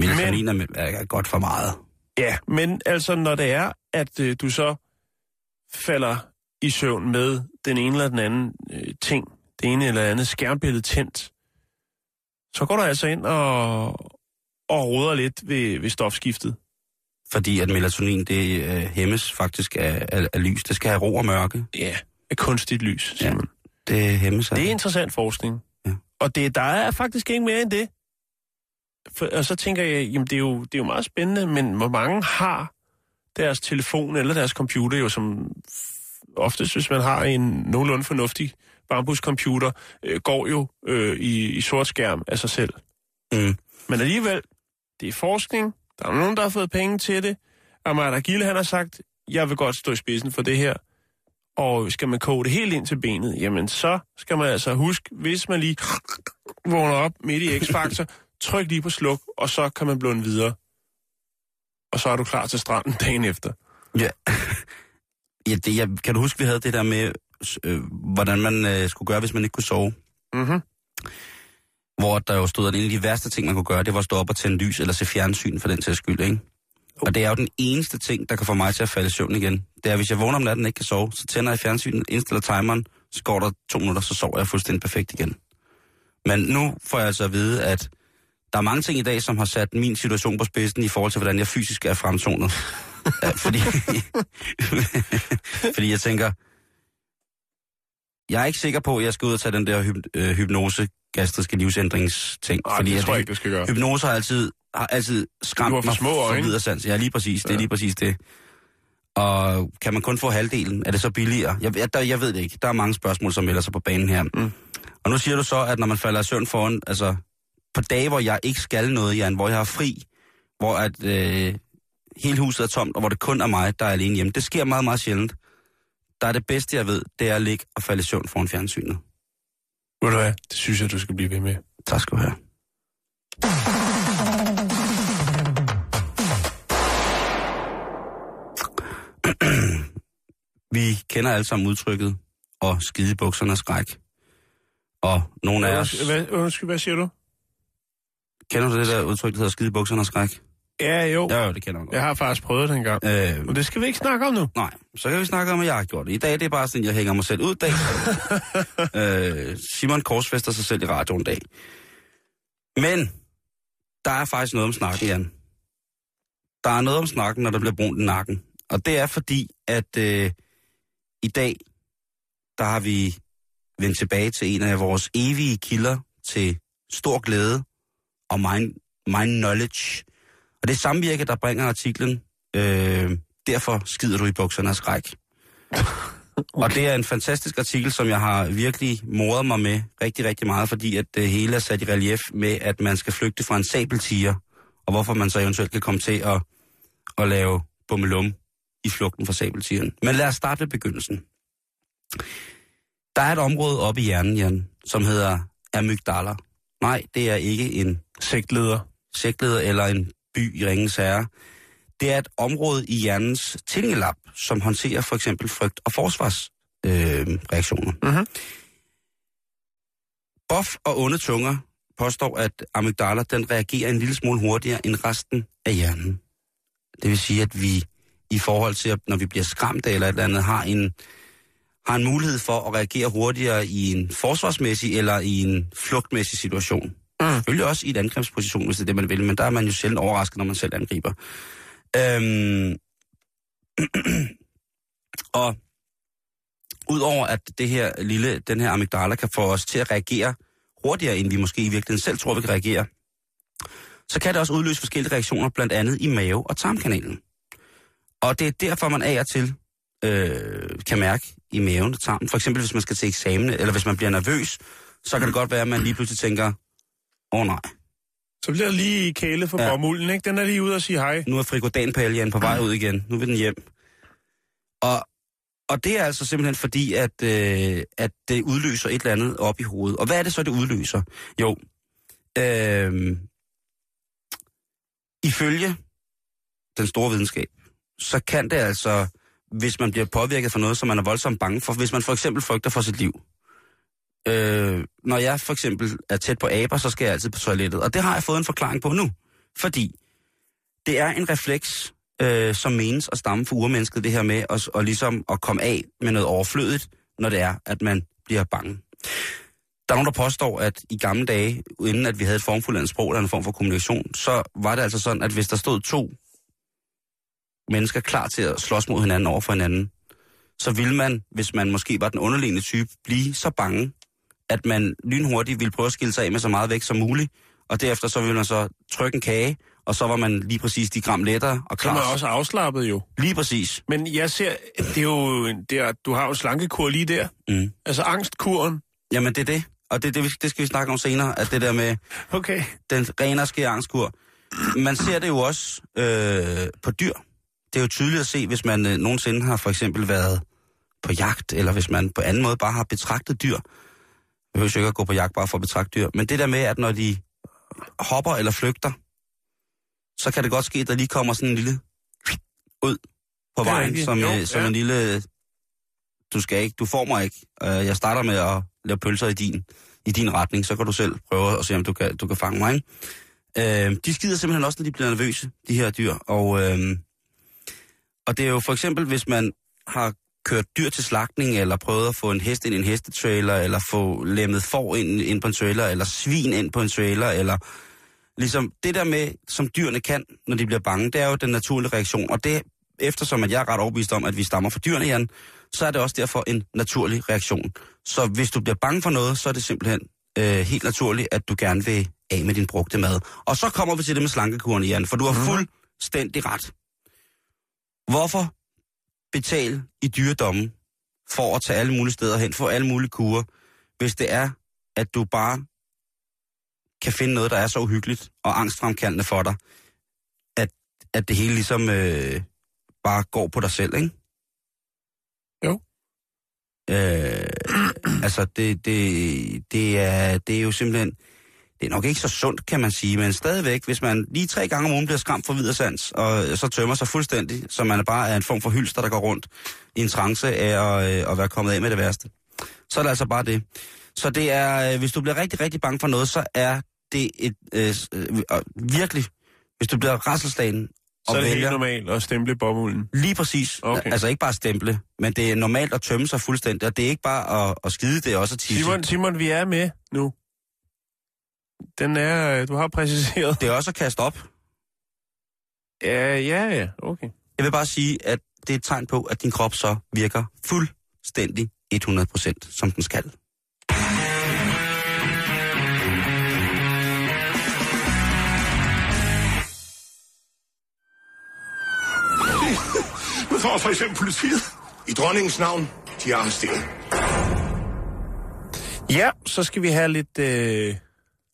Melatonin er, er godt for meget. Ja, men altså når det er, at øh, du så falder i søvn med den ene eller den anden øh, ting, det ene eller andet skærmbillede tændt, så går du altså ind og, og roder lidt ved, ved stofskiftet. Fordi at melatonin, det øh, hæmmes faktisk af, af, af lys. Det skal have ro og mørke. Ja, af kunstigt lys, Ja. Simon. Det hæmmes af. Det er interessant forskning. Ja. Og det, der er faktisk ikke mere end det. For, og så tænker jeg, jamen det er, jo, det er jo meget spændende, men hvor mange har deres telefon eller deres computer jo, som oftest, hvis man har en nogenlunde fornuftig bambuscomputer, øh, går jo øh, i, i sort skærm af sig selv. Mm. Men alligevel, det er forskning, der er nogen, der har fået penge til det. Amara Gilde, han har sagt, jeg vil godt stå i spidsen for det her. Og skal man koge det helt ind til benet, jamen så skal man altså huske, hvis man lige vågner op midt i X-Factor, tryk lige på sluk, og så kan man blunde videre. Og så er du klar til stranden dagen efter. Ja. Ja det, jeg, kan du huske, vi havde det der med, øh, hvordan man øh, skulle gøre, hvis man ikke kunne sove? Mm-hmm. Hvor der jo stod, at en af de værste ting, man kunne gøre, det var at stå op og tænde lys eller se fjernsyn for den sags skyld, ikke? Og det er jo den eneste ting, der kan få mig til at falde i søvn igen. Det er, hvis jeg vågner om natten og ikke kan sove, så tænder jeg fjernsynet, indstiller timeren, så går der to minutter, så sover jeg fuldstændig perfekt igen. Men nu får jeg altså at vide, at der er mange ting i dag, som har sat min situation på spidsen i forhold til, hvordan jeg fysisk er fremtonet. Ja, fordi, fordi jeg tænker, jeg er ikke sikker på, at jeg skal ud og tage den der hyp, øh, hypnose gastriske livsændringsting. Nej, fordi det tror jeg ikke, du skal gøre. Hypnose har altid, har altid skræmt mig små for videre sans. Ja, lige præcis. Det er Ja. lige præcis det. Og kan man kun få halvdelen? Er det så billigere? Jeg, jeg, der, jeg ved det ikke. Der er mange spørgsmål, som melder sig på banen her. Mm. Og nu siger du så, at når man falder i søvn foran, altså på dage, hvor jeg ikke skal noget, Jan, hvor jeg har fri, hvor at, øh, hele huset er tomt, og hvor det kun er mig, der er alene hjemme. Det sker meget, meget sjældent. Der er det bedste, jeg ved, det er at ligge og falde i søvn foran fjernsynet. Ved du hvad? Det synes jeg, du skal blive ved med. Tak skal du have. Vi kender alle sammen udtrykket og skide bukserne skræk. Og nogle af os... Hvad, undskyld, hvad siger du? Kender du det der udtryk, der hedder skide bukserne skræk? Ja, jo. Ja, jo, det kender man godt. Jeg har faktisk prøvet det engang. Øh, Men det skal vi ikke snakke om nu. nej, så kan vi snakke om, at jeg har gjort det. I dag det er bare sådan, jeg hænger mig selv ud dag. øh, Simon korsfester sig selv i radioen dag. Men der er faktisk noget om snakken, Jan. Der er noget om snakken, når der bliver brunt i nakken. Og det er fordi, at øh, i dag, der har vi vendt tilbage til en af vores evige kilder til stor glæde og mind, mind knowledge. Og det er samvirke, der bringer artiklen, øh, derfor skider du i bukserne af skræk. Okay. Og det er en fantastisk artikel, som jeg har virkelig moret mig med rigtig, rigtig meget, fordi at det hele er sat i relief med, at man skal flygte fra en sabeltiger, og hvorfor man så eventuelt kan komme til at, at lave bummelum i flugten fra sabeltigeren. Men lad os starte ved begyndelsen. Der er et område oppe i hjernen, Jan, som hedder amygdala. Nej, det er ikke en Sektleder. sektleder eller en by i Ringens Herre. Det er et område i hjernens tingelap, som håndterer for eksempel frygt- og forsvarsreaktioner. Øh, reaktioner. Mhm. Boff og onde tunger påstår, at amygdala den reagerer en lille smule hurtigere end resten af hjernen. Det vil sige, at vi i forhold til, at når vi bliver skræmt eller et eller andet, har en, har en mulighed for at reagere hurtigere i en forsvarsmæssig eller i en flugtmæssig situation. Mm. Selvfølgelig også i et angrebsposition, hvis det er det, man vil, men der er man jo sjældent overrasket, når man selv angriber. Øhm, og udover at det her lille, den her amygdala kan få os til at reagere hurtigere, end vi måske i virkeligheden selv tror, vi kan reagere, så kan det også udløse forskellige reaktioner, blandt andet i mave- og tarmkanalen. Og det er derfor, man af og til øh, kan mærke i maven og tarmen. For eksempel, hvis man skal til eksamen, eller hvis man bliver nervøs, så kan det godt være, at man lige pludselig tænker, åh oh, nej, Så bliver der lige kæle for Ja. bomulden, ikke? Den er lige ude og sige hej. nu er frikodanpaljen på vej ud igen. Nu vil den hjem. Og, og det er altså simpelthen fordi, at, øh, at det udløser et eller andet op i hovedet. Og hvad er det så, det udløser? Jo, øh, ifølge den store videnskab, så kan det altså, hvis man bliver påvirket for noget, som man er voldsomt bange for, hvis man for eksempel frygter for sit liv, øh, når jeg for eksempel er tæt på aber, så skal jeg altid på toilettet. Og det har jeg fået en forklaring på nu. Fordi det er en refleks, øh, som menes at stamme for urmennesket, det her med at, og ligesom at komme af med noget overflødigt, når det er, at man bliver bange. Der er nogen, der påstår, at i gamle dage, inden at vi havde et formfuldt sprog eller en form for kommunikation, så var det altså sådan, at hvis der stod to mennesker klar til at slås mod hinanden over for hinanden, så ville man, hvis man måske var den underliggende type, blive så bange, at man lynhurtigt ville prøve at skille sig af med så meget væk som muligt, og derefter så ville man så trykke en kage, og så var man lige præcis de gram lettere og klar. man også afslappet jo. Lige præcis. Men jeg ser, det er jo, det er, du har jo slankekur lige der. Mm. Altså angstkuren. Jamen det er det, og det, det, det skal vi snakke om senere, at det der med Okay. den rene angstkur. Man ser det jo også øh, på dyr. Det er jo tydeligt at se, hvis man øh, nogensinde har for eksempel været på jagt, eller hvis man på anden måde bare har betragtet dyr. Jeg behøver ikke at gå på jagt bare for at betragte dyr. Men det der med, at når de hopper eller flygter, så kan det godt ske, at der lige kommer sådan en lille ud på vejen, som, Jo, øh, som ja. en lille... Du skal ikke, du får mig ikke. Øh, Jeg starter med at lave pølser i din, i din retning, så kan du selv prøve at se, om du kan, du kan fange mig. Ikke? Øh, de skider simpelthen også, når de bliver nervøse, de her dyr. Og, øh, og det er jo for eksempel, hvis man har kørt dyr til slagtning, eller prøvet at få en hest ind i en hestetrailer, eller få lemmet får ind, ind på en trailer, eller svin ind på en trailer, eller ligesom det der med, som dyrene kan, når de bliver bange, det er jo den naturlige reaktion. Og det, eftersom at jeg er ret overbevist om, at vi stammer fra dyrene, Jan, så er det også derfor en naturlig reaktion. Så hvis du bliver bange for noget, så er det simpelthen øh, helt naturligt, at du gerne vil af med din brugte mad. Og så kommer vi til det med slankekuren, Jan, for du har fuldstændig ret. Hvorfor betale i dyredommen for at tage alle mulige steder hen, få alle mulige kurer, hvis det er, at du bare kan finde noget, der er så uhyggeligt og angstfremkaldende for dig, at, at det hele ligesom øh, bare går på dig selv, ikke? Jo. Øh, altså, det, det, det, er, det er jo simpelthen... Det er nok ikke så sundt, kan man sige, men stadigvæk, hvis man lige tre gange om ugen bliver skræmt for videre sans, og så tømmer sig fuldstændig, så man bare er en form for hylster, der går rundt i en trance af at, øh, at være kommet af med det værste. Så er det altså bare det. Så det er, øh, hvis du bliver rigtig, rigtig bange for noget, så er det et øh, øh, øh, virkelig, hvis du bliver rasselslagen Så er det helt vælger normalt at stemple bomulden. lige præcis, Okay. altså ikke bare stemple, men det er normalt at tømme sig fuldstændig, og det er ikke bare at, at skide, det er også at tisse. Simon, Simon, vi er med nu. Den er, øh, du har præciseret. Det er også at kaste op. Ja, ja, ja, okay. Jeg vil bare sige, at det er et tegn på, at din krop så virker fuldstændig 100% som den skal. Nu får for eksempel politiet i dronningens navn, de er arresteret. Ja, så skal vi have lidt, øh,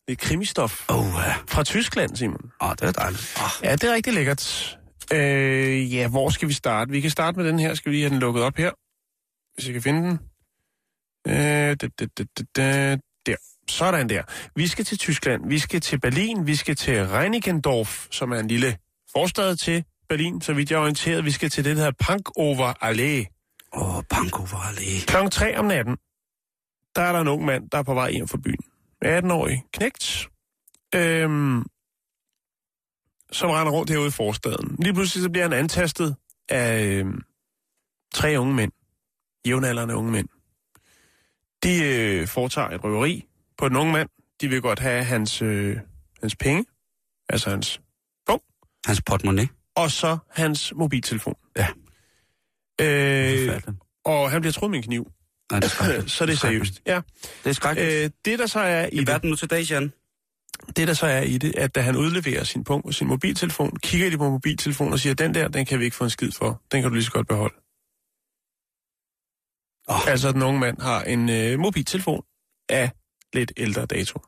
lidt krimistof Åh, oh, ja. fra Tyskland, Simon. Oh, det er dejligt. Oh. Ja, det er rigtig lækkert. Øh, ja, hvor skal vi starte? Vi kan starte med den her. Skal vi lige have den lukket op her? Hvis jeg kan finde den. Øh, da, da, da, da, da, der. Sådan der. Vi skal til Tyskland. Vi skal til Berlin. Vi skal til Reinickendorf, som er en lille forstad til Berlin, så vidt jeg er orienteret. Vi skal til det, der hedder Pankover Allé. Åh, oh, Banco Valley. Klokken 3 om natten, der er der en ung mand, der er på vej hjem fra byen. 18-årig knægt, øhm, som render rundt herude i forstaden. Lige pludselig så bliver han antastet af øhm, tre unge mænd. Jævnaldrende unge mænd. De øh, foretager et røveri på den unge mand. De vil godt have hans, øh, hans penge, altså hans bog, Hans portemonnaie. og så hans mobiltelefon. Ja. Øh, og han bliver troet med en kniv. Nej, det er så det er seriøst. Ja. Det er skrækkeligt. Øh, det, der så er i I verden nu til Jan. det, der så er i det, at da han udleverer sin punkt og sin mobiltelefon, kigger de på mobiltelefonen og siger, den der, den kan vi ikke få en skid for. Den kan du lige så godt beholde. Åh. Altså, den unge mand har en øh, mobiltelefon af lidt ældre dato.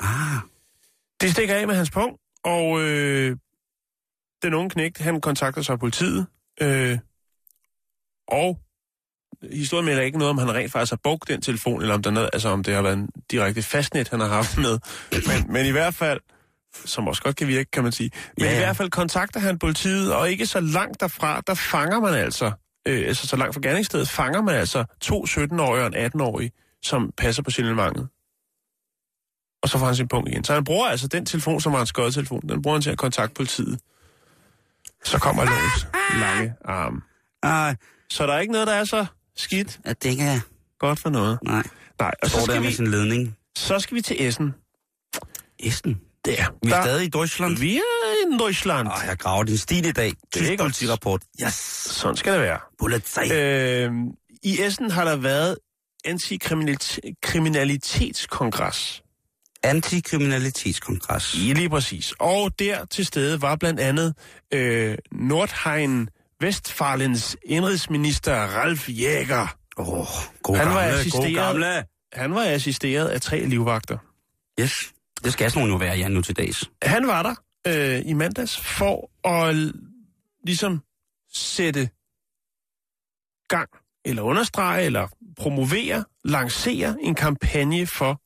Ah, Det stikker af med hans punkt, og øh, den unge knægt, han kontakter så politiet, øh, og historien melder ikke noget om, han rent faktisk har brugt den telefon, eller om, der er noget, altså, om det har været en direkte fastnet, han har haft med. Men, men i hvert fald, som også godt kan virke, kan man sige. Men Ja, i hvert fald kontakter han politiet, og ikke så langt derfra, der fanger man altså, øh, altså så langt fra gerningsstedet, fanger man altså to 17-årige og en 18-årig, som passer på signalement. Og så får han sin punkt igen. Så han bruger altså den telefon, som var en skodtelefon, den bruger han til at kontakte politiet. Så kommer lovens lange arm. Ej, Så der er ikke noget, der er så skidt at det ikke er... godt for noget. Nej. Nej, og så der skal, med vi, sin ledning. så skal vi til Essen. Essen. Der. Vi er der, stadig i Deutschland. Vi er i Deutschland. Åh, jeg graver din stil i dag. er Tysk politirapport. Yes. Sådan skal det være. Polizei. Øh, I Essen har der været antikriminalitetskongres. Antikriminalitetskongres. Ja, lige præcis. Og der til stede var blandt andet øh, Nordrhein Vestfalens indrigsminister Ralf Jäger. Åh, oh, god Han var gamle, god assisteret- gamle. Han var assisteret af tre livvagter. Yes. Det skal sådan nogle jo være, Jan, nu til dags. Han var der øh, i mandags for at ligesom sætte gang, eller understrege, eller promovere, lancere en kampagne for,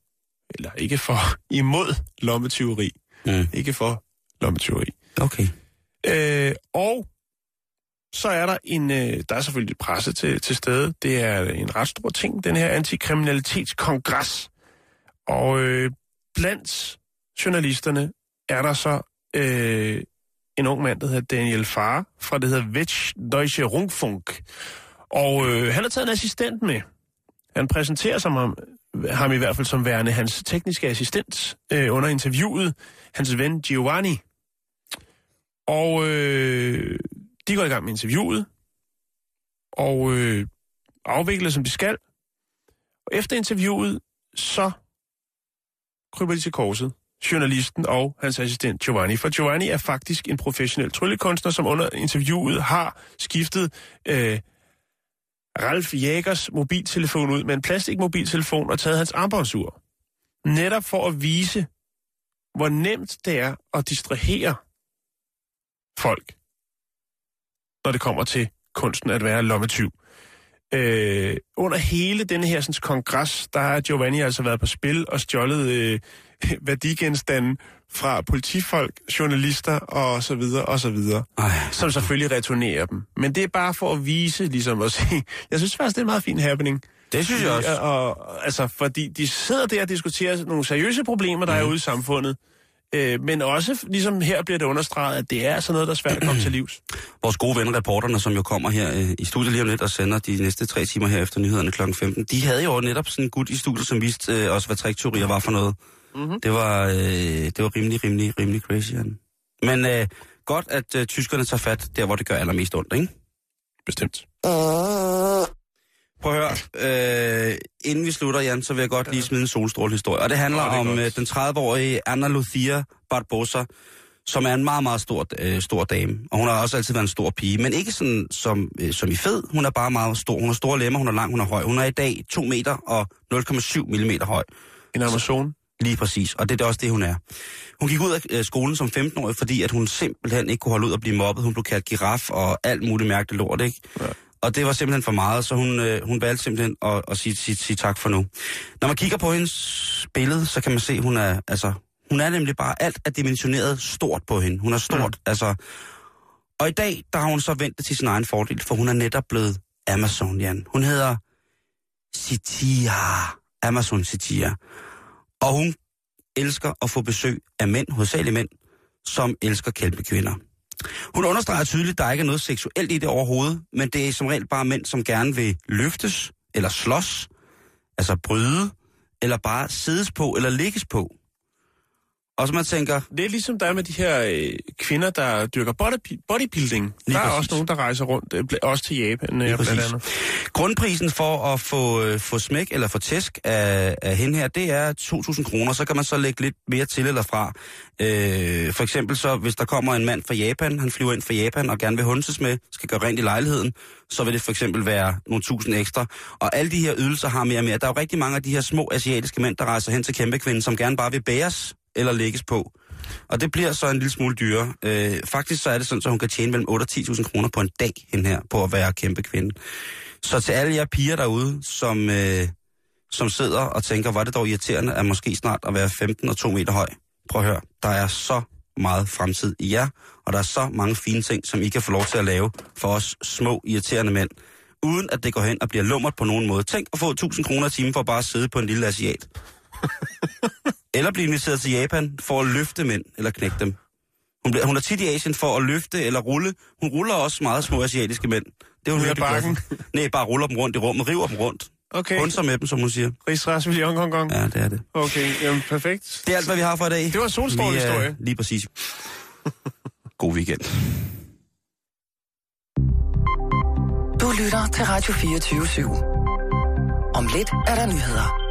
eller ikke for, imod lommetyveri. Mm. Ikke for lommetyveri. Okay. Øh, og så er der en, øh, der er selvfølgelig presse til, til stede. Det er en ret stor ting, den her antikriminalitetskongres. Og øh, blandt journalisterne er der så øh, en ung mand, der hedder Daniel Farr, fra det hedder Westdeutsche Rundfunk. Og øh, han har taget en assistent med. Han præsenterer sig ham, ham i hvert fald som værende hans tekniske assistent øh, under interviewet, hans ven Giovanni. Og øh, de går i gang med interviewet, og øh, afvikler som de skal. Og efter interviewet, så kryber de til korset, journalisten og hans assistent Giovanni. For Giovanni er faktisk en professionel tryllekunstner, som under interviewet har skiftet øh, Ralf Jagers mobiltelefon ud med en plastikmobiltelefon og taget hans armbåndsur. Netop for at vise, hvor nemt det er at distrahere folk, når det kommer til kunsten at være lommetyv. Øh, under hele denne her sådan, kongres, der har Giovanni altså været på spil og stjålet øh, værdigenstande fra politifolk, journalister og så videre og så videre, Ej. som selvfølgelig returnerer dem. Men det er bare for at vise, ligesom at sige, jeg synes faktisk, det er en meget fin happening. Det synes jeg også. Og, og, altså, fordi de sidder der og diskuterer nogle seriøse problemer, der Mhm. mm. er ude i samfundet. Øh, men også, ligesom her bliver det understreget, at det er sådan noget, der er svært at komme til livs. Vores gode venner, reporterne, som jo kommer her øh, i studiet lige om lidt og sender de næste tre timer her efter nyhederne kl. 15, de havde jo netop sådan en gut i studiet, som viste øh, også, hvad trikteorier var for noget. Mm-hmm. Det var, øh, det var rimelig, rimelig, rimelig crazy. Men øh, godt, at øh, tyskerne tager fat der, hvor det gør allermest ondt, ikke? Bestemt. Prøv at høre, øh, inden vi slutter, Jan, så vil jeg godt lige smide en solstrålehistorie. Og det handler Nå, det om godt. øh, den 30-årige Anna Lucia Barbosa, som er en meget, meget stor, øh, stor dame. Og hun har også altid været en stor pige, men ikke sådan som, øh, som i fed. Hun er bare meget stor. Hun har store lemmer, hun er lang, hun er høj. Hun er i dag 2 meter og 0,7 mm høj. En Amazon. Lige præcis, og det er også det, hun er. Hun gik ud af øh, skolen som 15-årig, fordi at hun simpelthen ikke kunne holde ud at blive mobbet. Hun blev kaldt giraf og alt muligt mærkeligt lort, ikke? Ja. Og det var simpelthen for meget, så hun, øh, hun valgte simpelthen at, at sige, sige, sige tak for nu. Når man kigger på hendes billede, så kan man se, at hun er, altså, hun er nemlig bare, alt er dimensioneret stort på hende. Hun er stort, mm. altså. Og i dag, der har hun så vendt det til sin egen fordel, for hun er netop blevet Amazon, Jan. Hun hedder Sitia. Amazon Sitia. Og hun elsker at få besøg af mænd, hovedsageligt mænd, som elsker kæmpe kvinder. Hun understreger tydeligt, at der ikke er noget seksuelt i det overhovedet, men det er som regel bare mænd, som gerne vil løftes, eller slås, altså bryde, eller bare siddes på, eller ligges på. Og så man tænker, Det er ligesom der er med de her øh, kvinder, der dyrker body, bodybuilding. Lige der er præcis. også nogen, der rejser rundt, øh, også til Japan, øh, blandt andet. Grundprisen for at få, øh, få smæk eller få tæsk af, af hende her, det er 2.000 kroner. Så kan man så lægge lidt mere til eller fra. Øh, for eksempel så, hvis der kommer en mand fra Japan, han flyver ind fra Japan og gerne vil hunses med, skal gøre rent i lejligheden, så vil det for eksempel være nogle tusind ekstra. Og alle de her ydelser har mere og mere. Der er jo rigtig mange af de her små asiatiske mænd, der rejser hen til kæmpekvinden, som gerne bare vil bæres eller lægges på. Og det bliver så en lille smule dyrere. Øh, faktisk så er det sådan, at hun kan tjene mellem 8 og 10.000 kroner på en dag hende her, på at være kæmpe kvinde. Så til alle jer piger derude, som, øh, som sidder og tænker, var det dog irriterende at måske snart at være 15 og 2 meter høj. Prøv at høre, der er så meget fremtid i jer, og der er så mange fine ting, som I kan få lov til at lave for os små, irriterende mænd. uden at det går hen og bliver lummert på nogen måde. Tænk at få 1000 kroner i timen for bare at sidde på en lille asiat. eller blive inviteret til Japan for at løfte mænd, eller knække dem. Hun, bliver, hun er tit i Asien for at løfte eller rulle. Hun ruller også meget små asiatiske mænd. Det er hun virkelig bakken? Nej, bare ruller dem rundt i rummet, river dem rundt. Okay. Bunser med dem, som hun siger. Rigsras i Hong Kong. Ja, det er det. Okay, jamen perfekt. Det er alt, hvad vi har for i dag. Det var. Vi er- Lige præcis. God weekend. Du lytter til Radio 24 /7. Om lidt er der nyheder.